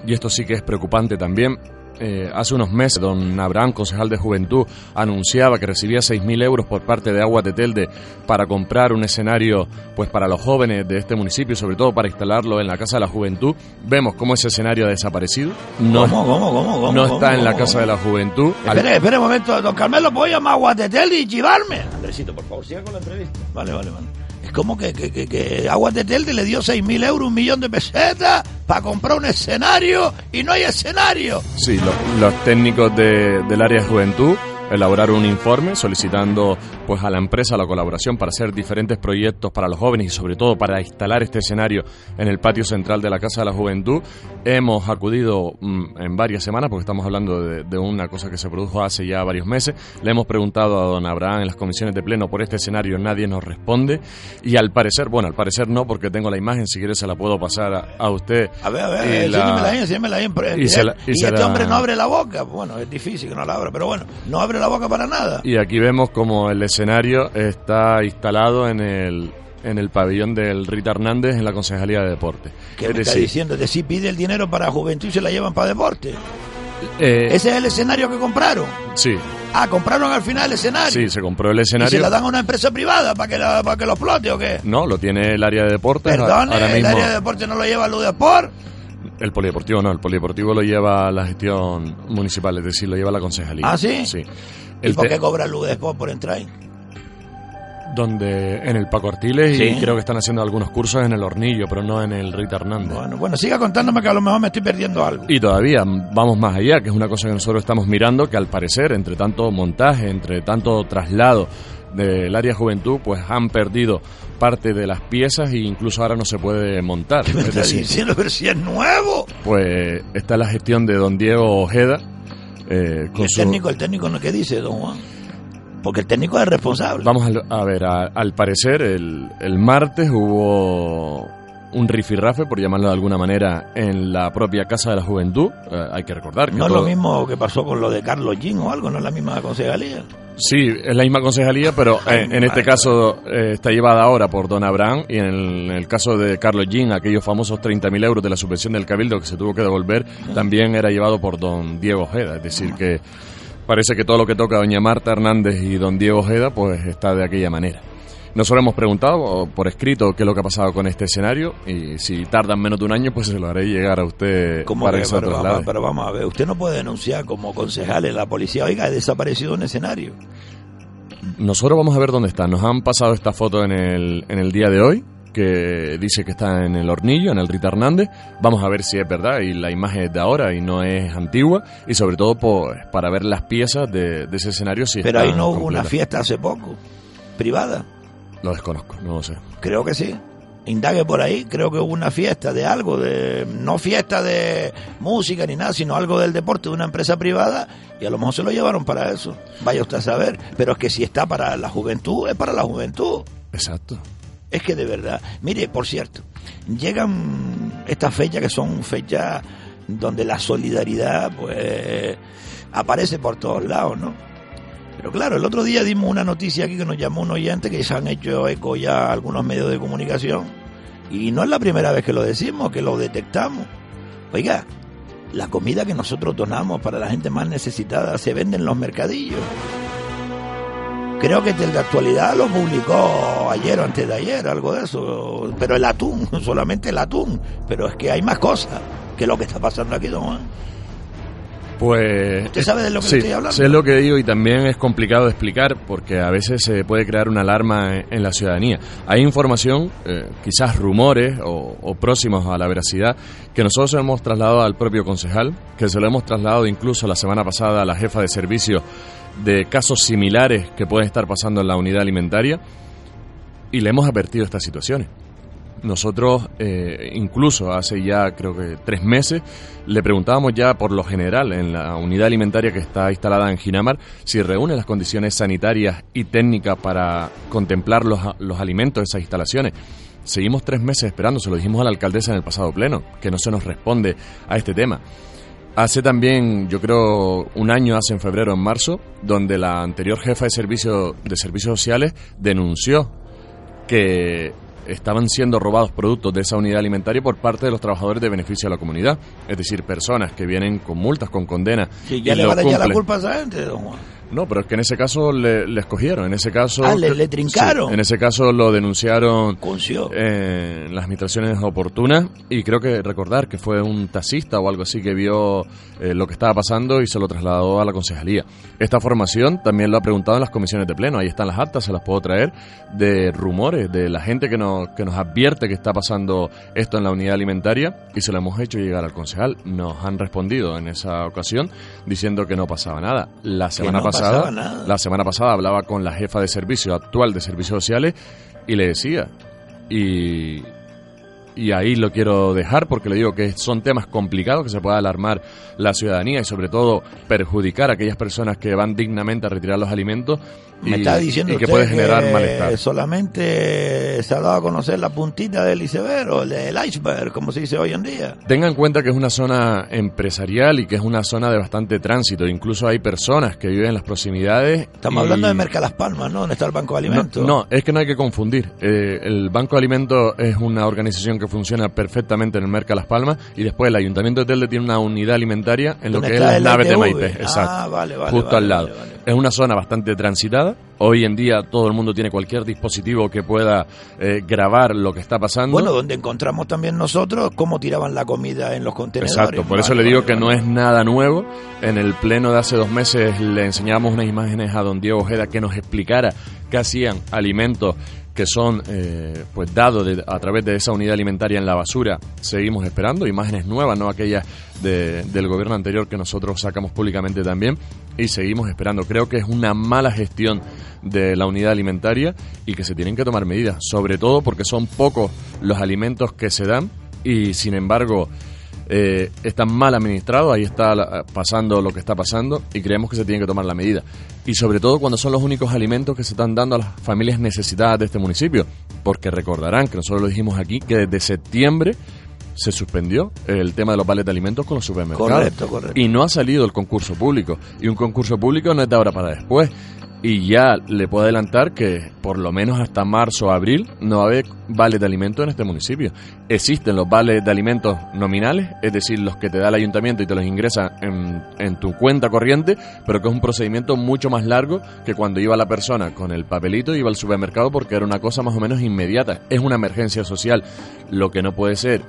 y esto sí que es preocupante también. Eh, hace unos meses, don Abraham, concejal de Juventud, anunciaba que recibía 6.000 euros por parte de Aguas de Telde para comprar un escenario pues para los jóvenes de este municipio sobre todo para instalarlo en la Casa de la Juventud. Vemos cómo ese escenario ha desaparecido. No, ¿Cómo, cómo, cómo, cómo, no cómo, está en la cómo, Casa de la Juventud. Espere, espere un momento, don Carmelo, ¿puedo llamar a Guatetel y chivarme? Andresito, por favor, siga con la entrevista. Vale, vale, vale. Es como que, que, que, que de Telde le dio 6.000 euros, un millón de pesetas para comprar un escenario y no hay escenario. Sí, lo- los técnicos de- del área de juventud elaboraron un informe solicitando pues a la empresa la colaboración para hacer diferentes proyectos para los jóvenes y sobre todo para instalar este escenario en el patio central de la Casa de la Juventud. Hemos acudido mm, en varias semanas porque estamos hablando de, de una cosa que se produjo hace ya varios meses. Le hemos preguntado a don Abraham en las comisiones de pleno por este escenario, nadie nos responde y al parecer, bueno, al parecer no porque tengo la imagen, si quiere se la puedo pasar a, a usted. A ver, a ver, Y la- enséñemela ahí, enséñemela ahí. pero- y se la- y y se este la- hombre no abre la boca. Bueno, es difícil que no la abra, pero bueno, no abre la boca para nada. Y aquí vemos como el escenario está instalado en el, en el pabellón del Rita Hernández en la Concejalía de Deporte. ¿Qué es me está diciendo? De si pide el dinero para juventud y se la llevan para deporte. eh, Ese es el escenario que compraron. sí, Ah, compraron al final el escenario. sí, se compró el ¿Y se escenario. la dan a una empresa privada para que, la- para que lo explote o qué? No, lo tiene el área de deportes. Ahora el mismo, área de deporte no lo lleva Ludesport. El polideportivo no, el polideportivo lo lleva la gestión municipal, es decir, lo lleva la concejalía. ¿Ah, sí? Sí. ¿Y por qué cobra Ludesport por entrar ahí? donde en el Paco Artiles y creo que están haciendo algunos cursos en el Hornillo, pero no en el Rita Hernández. Bueno, bueno, siga contándome que a lo mejor me estoy perdiendo algo. Y todavía vamos más allá, que es una cosa que nosotros estamos mirando, que al parecer, entre tanto montaje, entre tanto traslado del área juventud, pues han perdido parte de las piezas e incluso ahora no se puede montar. ¿Qué me diciendo? Pero si es nuevo. pues está la gestión de don Diego Ojeda. eh, ¿Y con el su- técnico, el técnico no qué dice, don Juan? porque el técnico es responsable. Vamos a, a ver, a- al parecer el, el martes hubo un rifirrafe, por llamarlo de alguna manera, en la propia Casa de la Juventud. Eh, hay que recordar que No es lo mismo que pasó con lo de Carlos Gin o algo, no es la misma concejalía. Sí, es la misma concejalía, pero eh, en este caso eh, está llevada ahora por Don Abraham y en el, en el caso de Carlos Jean, aquellos famosos 30.000 euros de la subvención del Cabildo que se tuvo que devolver, también era llevado por Don Diego Ojeda. Es decir, que parece que todo lo que toca Doña Marta Hernández y Don Diego Ojeda pues está de aquella manera. Nosotros hemos preguntado por escrito qué es lo que ha pasado con este escenario y si tardan menos de un año pues se lo haré llegar a usted ¿Cómo para que? pero, vamos, pero vamos a ver, usted no puede denunciar como concejal en la policía, oiga, he desaparecido un escenario. Nosotros vamos a ver dónde está. Nos han pasado esta foto en el, en el día de hoy, que dice que está en el hornillo, en el Rita Hernández. Vamos a ver si es verdad y la imagen es de ahora y no es antigua. Y sobre todo pues, para ver las piezas de, de ese escenario. Si Pero ahí no hubo una fiesta hace poco, privada. Lo desconozco, no lo sé. Creo que sí. Indague por ahí, creo que hubo una fiesta de algo, de no fiesta de música ni nada, sino algo del deporte de una empresa privada y a lo mejor se lo llevaron para eso. Vaya usted a saber, pero es que si está para la juventud, es para la juventud. Exacto. Es que de verdad, mire, por cierto, llegan estas fechas que son fechas donde la solidaridad pues aparece por todos lados, ¿no? Pero claro, el otro día dimos una noticia aquí que nos llamó un oyente que se han hecho eco ya algunos medios de comunicación y no es la primera vez que lo decimos, que lo detectamos. Oiga, la comida que nosotros donamos para la gente más necesitada se vende en los mercadillos. Creo que el de actualidad lo publicó ayer o antes de ayer, algo de eso. Pero el atún, solamente el atún. Pero es que hay más cosas que lo que está pasando aquí, don Juan. Pues. ¿Usted sabe de lo que sí, estoy hablando? Sé lo que digo y también es complicado de explicar porque a veces se puede crear una alarma en, en la ciudadanía. Hay información, eh, quizás rumores o, o próximos a la veracidad, que nosotros hemos trasladado al propio concejal, que se lo hemos trasladado incluso la semana pasada a la jefa de servicio de casos similares que pueden estar pasando en la unidad alimentaria y le hemos advertido estas situaciones. Nosotros, eh, incluso hace ya creo que tres meses, le preguntábamos ya por lo general en la unidad alimentaria que está instalada en Ginamar si reúne las condiciones sanitarias y técnicas para contemplar los, los alimentos de esas instalaciones. Seguimos tres meses esperando, se lo dijimos a la alcaldesa en el pasado pleno, que no se nos responde a este tema. Hace también, yo creo, un año, hace en febrero, en marzo, donde la anterior jefa de, servicio, de servicios sociales denunció que estaban siendo robados productos de esa unidad alimentaria por parte de los trabajadores de beneficio a la comunidad. Es decir, personas que vienen con multas, con condenas. Ya y le van a echar la culpa a esa gente, don Juan. No, pero es que en ese caso le, le escogieron. En ese caso. Ah, le- trincaron. Sí, en ese caso lo denunciaron Concio. eh, en las administraciones oportunas. Y creo que recordar que fue un taxista o algo así que vio eh, lo que estaba pasando y se lo trasladó a la concejalía. Esta formación también lo ha preguntado en las comisiones de pleno. Ahí están las actas, se las puedo traer. De rumores, de la gente que nos, que nos advierte que está pasando esto en la unidad alimentaria. Y se lo hemos hecho llegar al concejal. Nos han respondido en esa ocasión diciendo que no pasaba nada. La semana no pasada, la semana pasada hablaba con la jefa de servicio actual de servicios sociales y le decía, y, y ahí lo quiero dejar porque le digo que son temas complicados que se puede alarmar la ciudadanía y sobre todo perjudicar a aquellas personas que van dignamente a retirar los alimentos y, Me está diciendo y que puede generar malestar. solamente se ha dado a conocer la puntita del iceberg o del iceberg, como se dice hoy en día. Tenga en cuenta que es una zona empresarial y que es una zona de bastante tránsito. Incluso hay personas que viven en las proximidades. Estamos y- hablando de Merca Las Palmas, ¿no? Donde está el Banco de Alimentos. No, no, es que no hay que confundir. Eh, el Banco de Alimentos es una organización que funciona perfectamente en el Merca Las Palmas y después el Ayuntamiento de Telde tiene una unidad alimentaria en lo ¿Dónde que es las el naves de? Maipé. Ah, Exacto. vale, vale, justo vale, al lado. Es una zona bastante transitada. Hoy en día todo el mundo tiene cualquier dispositivo que pueda eh, grabar lo que está pasando. Bueno, donde encontramos también nosotros cómo tiraban la comida en los contenedores. Exacto, por eso Vale, le digo vale, que no es nada nuevo. En el pleno de hace dos meses le enseñamos unas imágenes a don Diego Ojeda que nos explicara qué hacían alimentos que son eh, pues dados a través de esa unidad alimentaria en la basura. Seguimos esperando imágenes nuevas, no aquellas de- del gobierno anterior que nosotros sacamos públicamente también. Y seguimos esperando. Creo que es una mala gestión de la unidad alimentaria y que se tienen que tomar medidas, sobre todo porque son pocos los alimentos que se dan y sin embargo eh, está mal administrado, ahí está la- pasando lo que está pasando y creemos que se tiene que tomar la medida. Y sobre todo cuando son los únicos alimentos que se están dando a las familias necesitadas de este municipio, porque recordarán que nosotros lo dijimos aquí, que desde septiembre se suspendió el tema de los vales de alimentos con los supermercados. Correcto, correcto. Y no ha salido el concurso público. Y un concurso público no es de ahora para después. Y ya le puedo adelantar que por lo menos hasta marzo o abril no va a haber vales de alimentos en este municipio. Existen los vales de alimentos nominales, es decir, los que te da el ayuntamiento y te los ingresa en, en tu cuenta corriente, pero que es un procedimiento mucho más largo que cuando iba la persona con el papelito iba al supermercado porque era una cosa más o menos inmediata. Es una emergencia social. Lo que no puede ser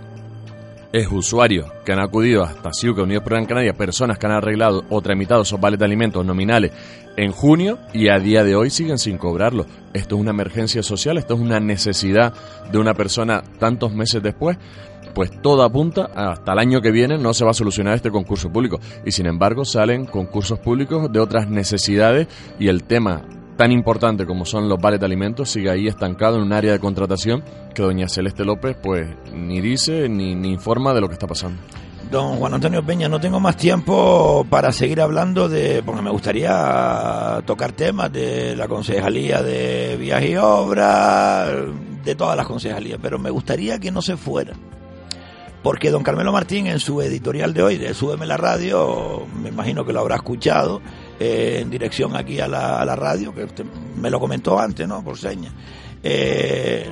es usuarios que han acudido hasta Ciuca, Unidos por Gran Canaria, personas que han arreglado o tramitado esos vales de alimentos nominales en junio y a día de hoy siguen sin cobrarlo. Esto es una emergencia social, esto es una necesidad de una persona tantos meses después. Pues todo apunta hasta el año que viene no se va a solucionar este concurso público. Y sin embargo salen concursos públicos de otras necesidades y el tema tan importante como son los vales de alimentos sigue ahí estancado en un área de contratación que doña Celeste López pues ni dice ni, ni informa de lo que está pasando. Don Juan Antonio Peña, no tengo más tiempo para seguir hablando de, porque me gustaría tocar temas de la concejalía de viaje y obra, de todas las concejalías, pero me gustaría que no se fuera. Porque don Carmelo Martín en su editorial de hoy, de Súbeme la Radio, me imagino que lo habrá escuchado, eh, en dirección aquí a la, a la radio, que usted me lo comentó antes, ¿no? Por señas. Eh,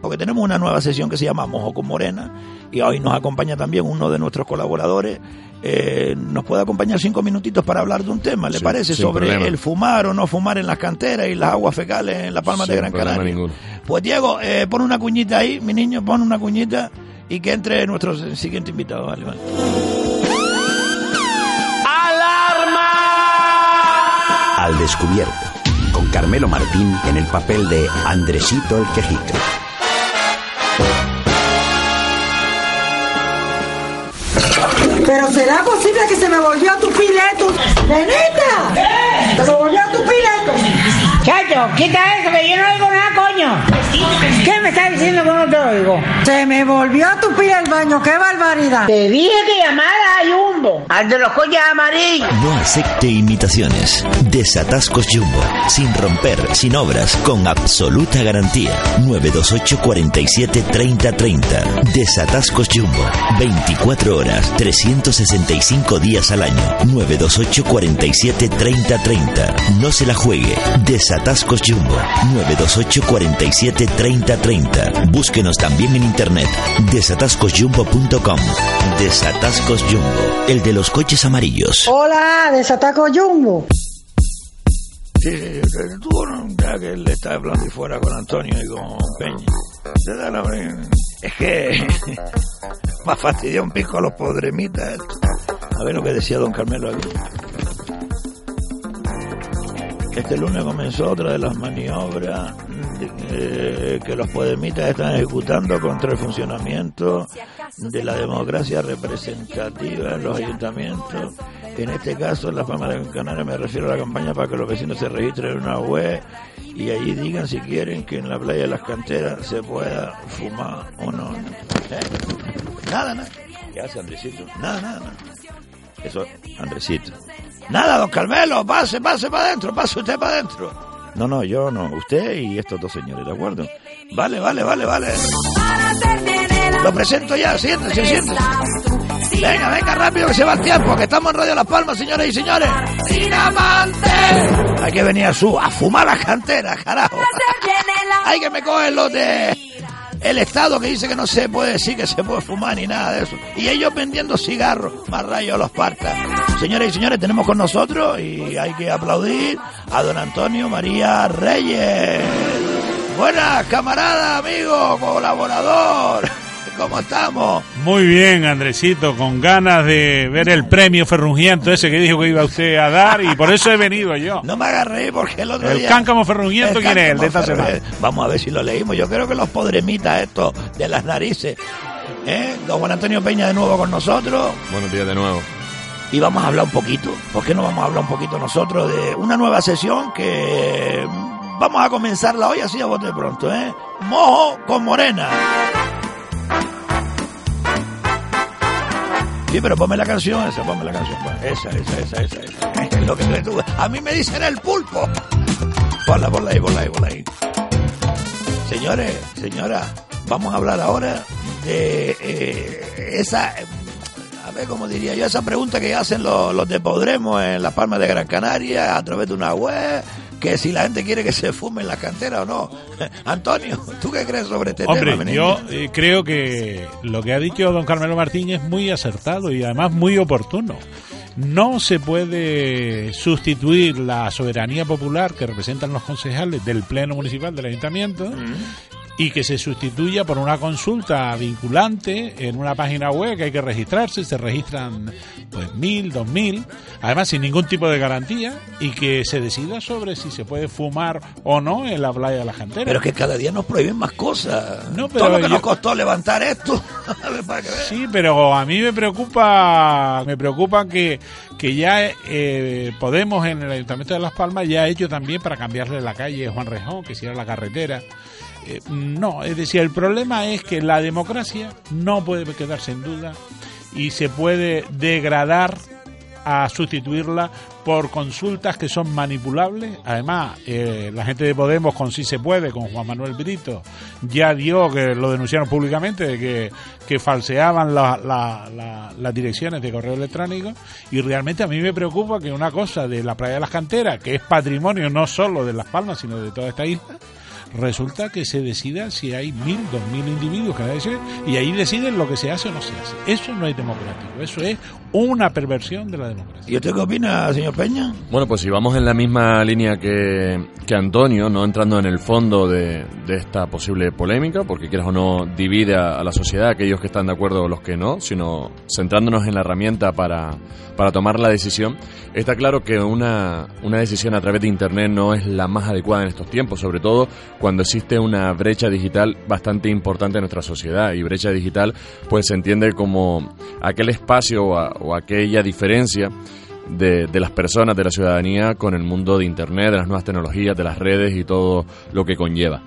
porque tenemos una nueva sesión que se llama Mojo con Morena y hoy nos acompaña también uno de nuestros colaboradores. Eh, nos puede acompañar cinco minutitos para hablar de un tema, ¿le Sí, parece? Sobre problema. el fumar o no fumar en las canteras y las aguas fecales en la Palma de Gran Canaria. ninguno. Pues Diego, eh, pon una cuñita ahí, mi niño, pon una cuñita y que entre nuestro siguiente invitado. Vale, vale. Al descubierto, con Carmelo Martín en el papel de Andresito el Quejica. Pero será posible que se me volvió tu pileto. ¡Nenita! ¡Se me volvió tu pileto! Chacho, quita eso que yo no oigo nada, coño. ¿Qué me estás diciendo que no te oigo? Se me volvió tu pila el baño. ¡Qué barbaridad! Te dije que llamara a Jumbo, al de los coches amarillos. No acepte imitaciones. Desatascos Jumbo. Sin romper, sin obras, con absoluta garantía. 928 47 30 30. Desatascos Jumbo. 24 horas, 365 días al año. 928 47 30 30. No se la juegue. Desatascos Jumbo. 928 47 30 30. Búsquenos también en internet. Desatascosjumbo.com. Desatascos Jumbo. El de los coches amarillos. Hola, desataco Jumbo. Sí, sí, sí, tú no, ya que él está hablando ahí fuera con Antonio y con Peña. Te da la- Es que me ha fastidiado un pico a los podremitas. A ver lo que decía don Carmelo aquí. Este lunes comenzó otra de las maniobras eh, que los podemitas están ejecutando contra el funcionamiento de la democracia representativa en los ayuntamientos. En este caso, en la Palma de Gran Canaria, me refiero a la campaña para que los vecinos se registren en una web y allí digan si quieren que en la playa de las canteras se pueda fumar o no. ¿Eh? Nada, nada. ¿Qué hace Andresito? Nada, nada, nada. Eso, Andresito. Nada, don Carmelo, pase, pase para adentro, pase usted para adentro. No, no, yo no, usted y estos dos señores, ¿de acuerdo? Vale, vale, vale, vale. Lo presento ya, siéntese, siéntese. Venga, venga, rápido que se va el tiempo, que estamos en Radio Las Palmas, señores y señores. ¡Sin amante! Hay que venir a su, a fumar las canteras, carajo. Hay que me cogen los de el Estado que dice que no se puede decir que se puede fumar ni nada de eso. Y ellos vendiendo cigarros, más rayos los partas. Señores y señores, tenemos con nosotros y hay que aplaudir a don Antonio María Reyes. Buenas, camarada, amigo, colaborador. ¿Cómo estamos? Muy bien, Andresito, con ganas de ver el premio ferrungiento ese que dijo que iba usted a dar y por eso he venido yo. No me agarré porque el otro El día... cáncamo ferrungiento, ¿quién es? El de esta semana. Vamos a ver si lo leímos. Yo creo que los podremitas estos de las narices. ¿Eh? Don Juan Antonio Peña de nuevo con nosotros. Buenos días de nuevo. Y vamos a hablar un poquito. ¿Por qué no vamos a hablar un poquito nosotros de una nueva sesión que mm, vamos a comenzarla hoy así a bote pronto, ¿eh? Mojo con morena. Sí, pero ponme la canción esa, ponme la canción. Esa, esa, esa, esa. esa. Es lo que tú. A mí me dicen el pulpo. Ponla, ponla ahí, ponla ahí, ponla ahí. Señores, señora, vamos a hablar ahora de eh, esa, a ver cómo diría yo, esa pregunta que hacen los, los de Podremos en Las Palmas de Gran Canaria a través de una web, que si la gente quiere que se fume en la cantera o no. Antonio, ¿tú qué crees sobre este Hombre, tema? yo eh, creo que lo que ha dicho don Carmelo Martínez es muy acertado y además muy oportuno. No se puede sustituir la soberanía popular que representan los concejales del Pleno Municipal del Ayuntamiento y que se sustituya por una consulta vinculante en una página web que hay que registrarse, se registran pues mil, dos mil, además sin ningún tipo de garantía y que se decida sobre si se puede fumar o no en la playa de la Cantera. Pero que cada día nos prohíben más cosas. No, Todo lo que yo- nos costó levantar esto. Para que. Sí, pero a mí me preocupa, me preocupa que, que ya eh, Podemos en el Ayuntamiento de Las Palmas ya ha hecho también para cambiarle la calle Juan Rejón, que si era la carretera. Eh, no, es decir, el problema es que la democracia no puede quedarse en duda y se puede degradar a sustituirla por consultas que son manipulables. Además, eh, la gente de Podemos, con Si Se Puede, con Juan Manuel Brito, ya dio, que lo denunciaron públicamente, de que, que falseaban la- la- la- las direcciones de correo electrónico. Y realmente a mí me preocupa que una cosa de la playa de las canteras, que es patrimonio no solo de Las Palmas, sino de toda esta isla, resulta que se decida si hay mil, dos mil individuos que nadie se- y ahí deciden lo que se hace o no se hace. Eso no es democrático, eso es una perversión de la democracia. ¿Y usted qué opina, señor Peña? Bueno, pues si vamos en la misma línea que, que Antonio, no entrando en el fondo de, de esta posible polémica, porque quieras o no divide a, a la sociedad, aquellos que están de acuerdo o los que no, sino centrándonos en la herramienta para, para tomar la decisión, está claro que una, una decisión a través de Internet no es la más adecuada en estos tiempos, sobre todo cuando existe una brecha digital bastante importante en nuestra sociedad. Y brecha digital pues se entiende como aquel espacio o aquella diferencia de, de las personas, de la ciudadanía con el mundo de Internet, de las nuevas tecnologías, de las redes y todo lo que conlleva.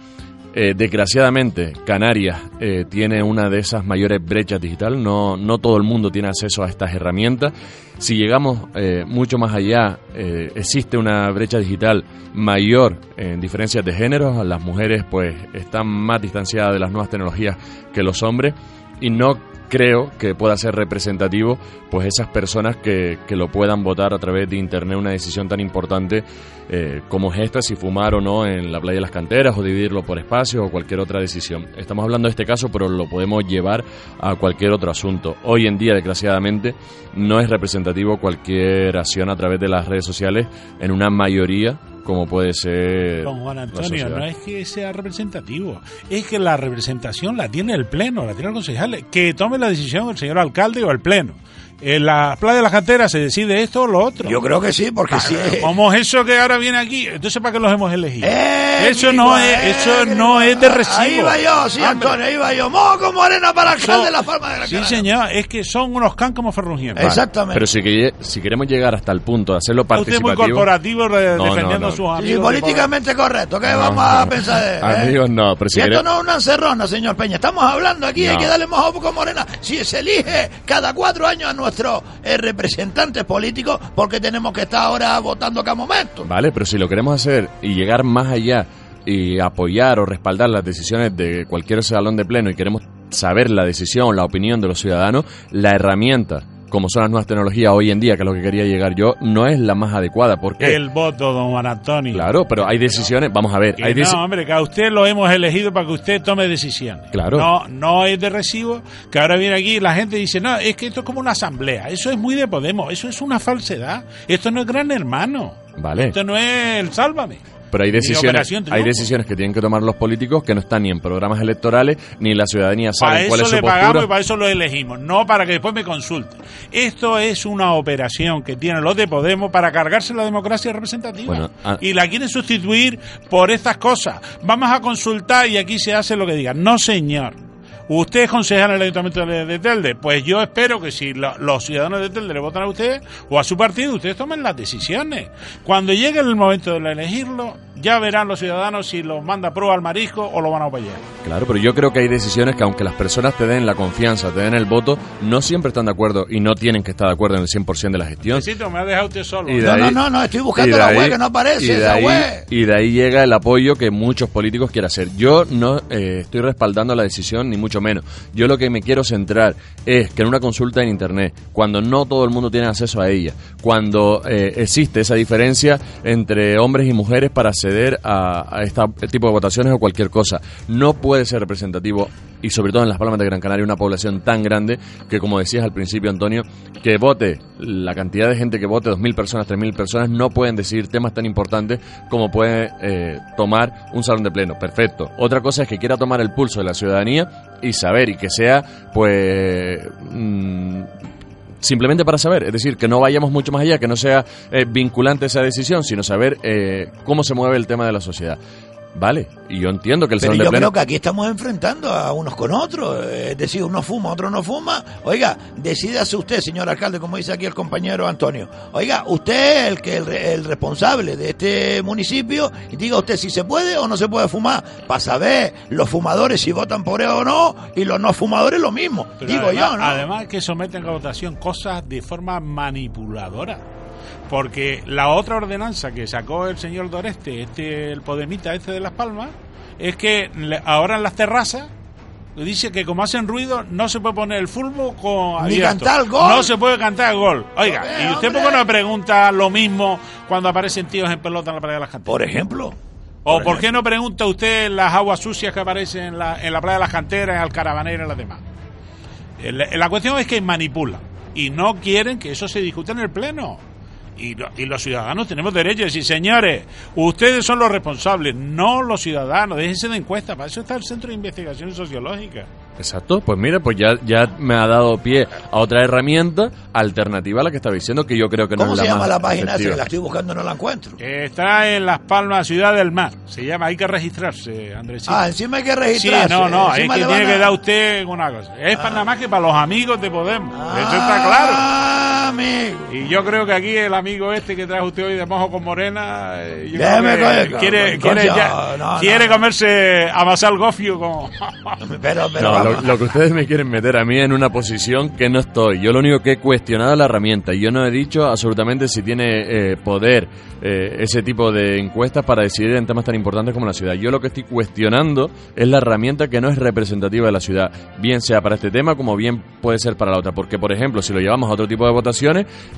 Eh, desgraciadamente, Canarias eh, tiene una de esas mayores brechas digital. No, no todo el mundo tiene acceso a estas herramientas. Si llegamos eh, mucho más allá, existe una brecha digital mayor en diferencias de género. Las mujeres, pues, están más distanciadas de las nuevas tecnologías que los hombres y no creo que pueda ser representativo pues esas personas que, que lo puedan votar a través de internet una decisión tan importante eh, como es esta si fumar o no en la playa de las canteras o dividirlo por espacios o cualquier otra decisión. Estamos hablando de este caso pero lo podemos llevar a cualquier otro asunto. Hoy en día desgraciadamente no es representativo cualquier acción a través de las redes sociales en una mayoría como puede ser Don Juan Antonio, no es que sea representativo, es que la representación la tiene el Pleno, la tiene el concejal, que tome la decisión el señor alcalde o el Pleno. En la playa de las canteras se decide esto o lo otro. Yo creo que sí, porque si es... ¿Cómo es eso que ahora viene aquí? Entonces, ¿para qué los hemos elegido? Eh, eso no es, eso no es de recibo. Ahí va yo, sí, Hombre. Antonio, ahí va yo. Moco Morena para alcalde de la Palma de la Sí, Canaria. señor, es que son unos can como ferrugientes. Exactamente. Pero si, que- si queremos llegar hasta el punto de hacerlo Usted es muy participativo... corporativo re- No, no, defendiendo no. a sus Sí, amigos. políticamente correcto, ¿qué No, vamos a pensar de eh? Amigos, no, pero si esto no es una encerrona, señor Peña, estamos hablando aquí, hay que darle más a Moco Morena. Si se elige cada cuatro años a nuestros eh, representantes políticos, porque tenemos que estar ahora votando cada momento. Vale, pero si lo queremos hacer y llegar más allá y apoyar o respaldar las decisiones de cualquier salón de pleno y queremos saber la decisión, la opinión de los ciudadanos, la herramienta, como son las nuevas tecnologías hoy en día, que es lo que quería llegar yo, no es la más adecuada. ¿Por qué? El voto, don Juan Antonio. Claro, pero hay decisiones, vamos a ver, Que hay no, hombre, que a usted lo hemos elegido para que usted tome decisiones. Claro. No, no es de recibo que ahora viene aquí y la gente dice, no, es que esto es como una asamblea. Eso es muy de Podemos, eso es una falsedad. Esto no es gran hermano. Vale. Esto no es el sálvame. Pero hay decisiones, hay decisiones que tienen que tomar los políticos que no están ni en programas electorales ni la ciudadanía Para sabe cuál eso es su le postura. pagamos y para eso lo elegimos, no para que después me consulte. Esto es una operación que tienen los de Podemos para cargarse la democracia representativa. Bueno, ah- y la quieren sustituir por estas cosas. Vamos a consultar y aquí se hace lo que digan. No, señor. ¿Usted es concejal en el Ayuntamiento de, de Telde? Pues yo espero que si lo- los ciudadanos de Telde le votan a usted o a su partido, ustedes tomen las decisiones. Cuando llegue el momento de elegirlo, ya verán los ciudadanos si los manda pro al marisco o lo van a apoyar. Claro, pero yo creo que hay decisiones que aunque las personas te den la confianza, te den el voto, no siempre están de acuerdo y no tienen que estar de acuerdo en el 100% de la gestión. Necesito, me ha dejado usted solo. Y de No, ahí- no, no, no, estoy buscando la ahí- web que no aparece, y de esa ahí- web. Y de ahí llega el apoyo que muchos políticos quieren hacer. Yo no eh, estoy respaldando la decisión, ni mucho menos. Yo lo que me quiero centrar es que en una consulta en Internet, cuando no todo el mundo tiene acceso a ella, cuando eh, existe esa diferencia entre hombres y mujeres para a este tipo de votaciones o cualquier cosa, no puede ser representativo y sobre todo en las Palmas de Gran Canaria una población tan grande que como decías al principio Antonio que vote la cantidad de gente que vote 2.000 personas 3.000 personas no pueden decidir temas tan importantes como puede eh, tomar un salón de pleno. Perfecto. Otra cosa es que quiera tomar el pulso de la ciudadanía y saber y que sea pues mm, simplemente para saber, es decir, que no vayamos mucho más allá, que no sea eh, vinculante esa decisión, sino saber eh, cómo se mueve el tema de la sociedad. Vale, y yo entiendo que el Pero salón yo de pleno... creo que aquí estamos enfrentando a unos con otros. Es decir, uno fuma, otro no fuma. Oiga, decídase usted, señor alcalde, como dice aquí el compañero Antonio. Oiga, usted es el, que, el, re- el responsable de este municipio y diga usted si se puede o no se puede fumar. Para saber los fumadores si votan por él o no y los no fumadores lo mismo. Pero digo además, yo, ¿no? Además que someten a votación cosas de forma manipuladora. Porque la otra ordenanza que sacó el señor Doreste, este el Podemita este de Las Palmas, es que ahora en las terrazas dice que como hacen ruido no se puede poner el fútbol con Ni abierto. cantar gol. No se puede cantar gol. Oiga, ¿y usted por qué no pregunta lo mismo cuando aparecen tíos en pelota en la playa de las canteras? Por ejemplo. ¿O por, qué no pregunta usted las aguas sucias que aparecen en la, en la playa de las canteras, en el caravanero y en las demás? El- La cuestión es que manipulan y no quieren que eso se discuta en el Pleno. Y, lo- y los ciudadanos tenemos derecho a decir, señores, ustedes son los responsables, no los ciudadanos, déjense de encuesta, para eso está el Centro de Investigaciones Sociológicas. Exacto, pues mira, pues ya, ya me ha dado pie a otra herramienta alternativa a la que estaba diciendo, que yo creo que no ¿Cómo es se la llama más la página. Que la estoy buscando y no la encuentro. Está en Las Palmas, Ciudad del Mar. Se llama, hay que registrarse, Andrés. Ah, encima hay que Sí, registrarse. no, no, es que tiene a- que dar usted una cosa. Es para nada más que para los amigos de Podemos. Eso está claro. Amigo. Y yo creo que aquí el amigo este que trajo usted hoy de mojo con morena, eh, yo Déjeme que quiere, quiere, ya- no, no. quiere comerse amasar gofio con... Pero, No, lo, lo que ustedes me quieren meter a mí en una posición que no estoy. Yo lo único que he cuestionado es la herramienta. y Yo no he dicho absolutamente si tiene eh, poder eh, ese tipo de encuestas para decidir en temas tan importantes como la ciudad. Yo lo que estoy cuestionando es la herramienta que no es representativa de la ciudad, bien sea para este tema como bien puede ser para la otra. Porque, por ejemplo, si lo llevamos a otro tipo de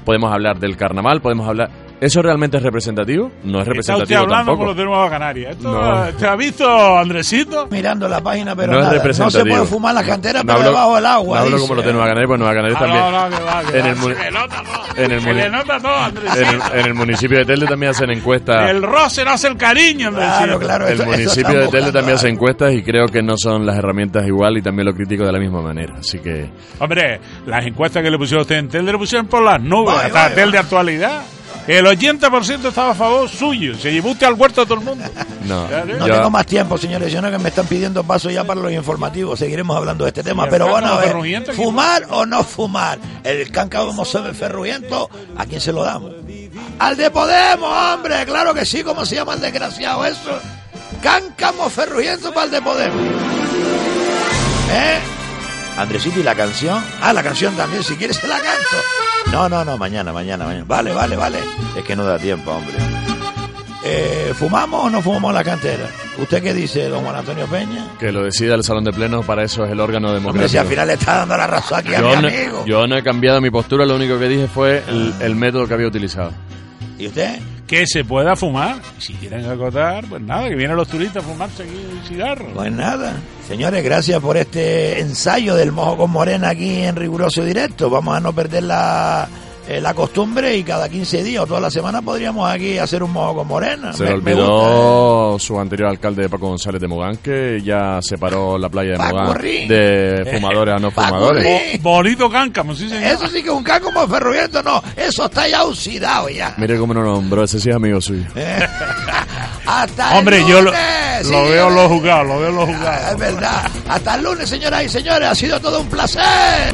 podemos hablar del carnaval, podemos hablar... ¿Eso realmente es representativo? No es Está usted representativo hablando tampoco. con los de Nueva Canarias. Esto, No. ¿Te ha visto, Andresito? Mirando la página, pero no es nada. no se representativo. puede fumar la cantera, No pero hablo- debajo del agua. No hablo dice. como los de Nueva Canaria, pues Nueva Canaria Ah, también. no, no, que va, que en, el, Se le nota todo. en, el Se muni- le nota todo, Andresito. en, el, en el municipio de Telde también hacen encuestas. El roce no hace el cariño, Andresito. el municipio de Telde también hace encuestas y creo que no son las herramientas igual y también lo critico de la misma manera. Así que Hombre, las encuestas que le pusieron a usted en Telde le pusieron por las nubes, hasta Telde actualidad. El 80% estaba a favor suyo. Se llevó usted al huerto a todo el mundo. no. No yo- tengo más tiempo, señores. Yo no que me están pidiendo paso ya para los informativos. Seguiremos hablando de este tema. Pero bueno, a ver, ¿fumar o no fumar? El cáncamo ferrugiento, ¿a quién se lo damos? ¡Al de Podemos, hombre! Claro que sí, ¿cómo se llama el desgraciado eso? Cáncamo ferrugiento para el de Podemos. ¿Eh? Andresito, ¿y la canción? Ah, la canción también, si quieres se la canto. No, no, no, mañana, mañana, mañana. Vale, vale, vale. Es que no da tiempo, hombre. Eh, ¿Fumamos o no fumamos la cantera? ¿Usted qué dice, don Juan Antonio Peña? que lo decida el Salón de Plenos, para eso es el órgano Hombre, si democrático. al final le está dando la razón aquí a yo, mi no, amigo. yo no he cambiado mi postura, lo único que dije fue el, el método que había utilizado. ¿Y usted? Que se pueda fumar. Si quieren acotar, pues nada, que vienen los turistas a fumarse aquí un cigarro. Pues nada. Señores, gracias por este ensayo del mojo con morena aquí en riguroso directo. Vamos a no perder la, eh, la costumbre y cada 15 días o toda la semana podríamos aquí hacer un mojo con morena. Se Me- le me gusta, ¿eh? olvidó su anterior alcalde Paco González de Mogán que ya separó la playa de Paco Mogán de fumadores a no fumadores. Bo- bonito cáncamo, sí, señor. Eso sí que es un cáncamo ferroviento, no. Eso está ya oxidado ya. Mire cómo no nombró, ese sí es amigo suyo. Hasta Hombre, el yo lo, lunes, lo sí, veo los jugados, lo veo los jugados. Es verdad. Hasta el lunes, señoras y señores. Ha sido todo un placer.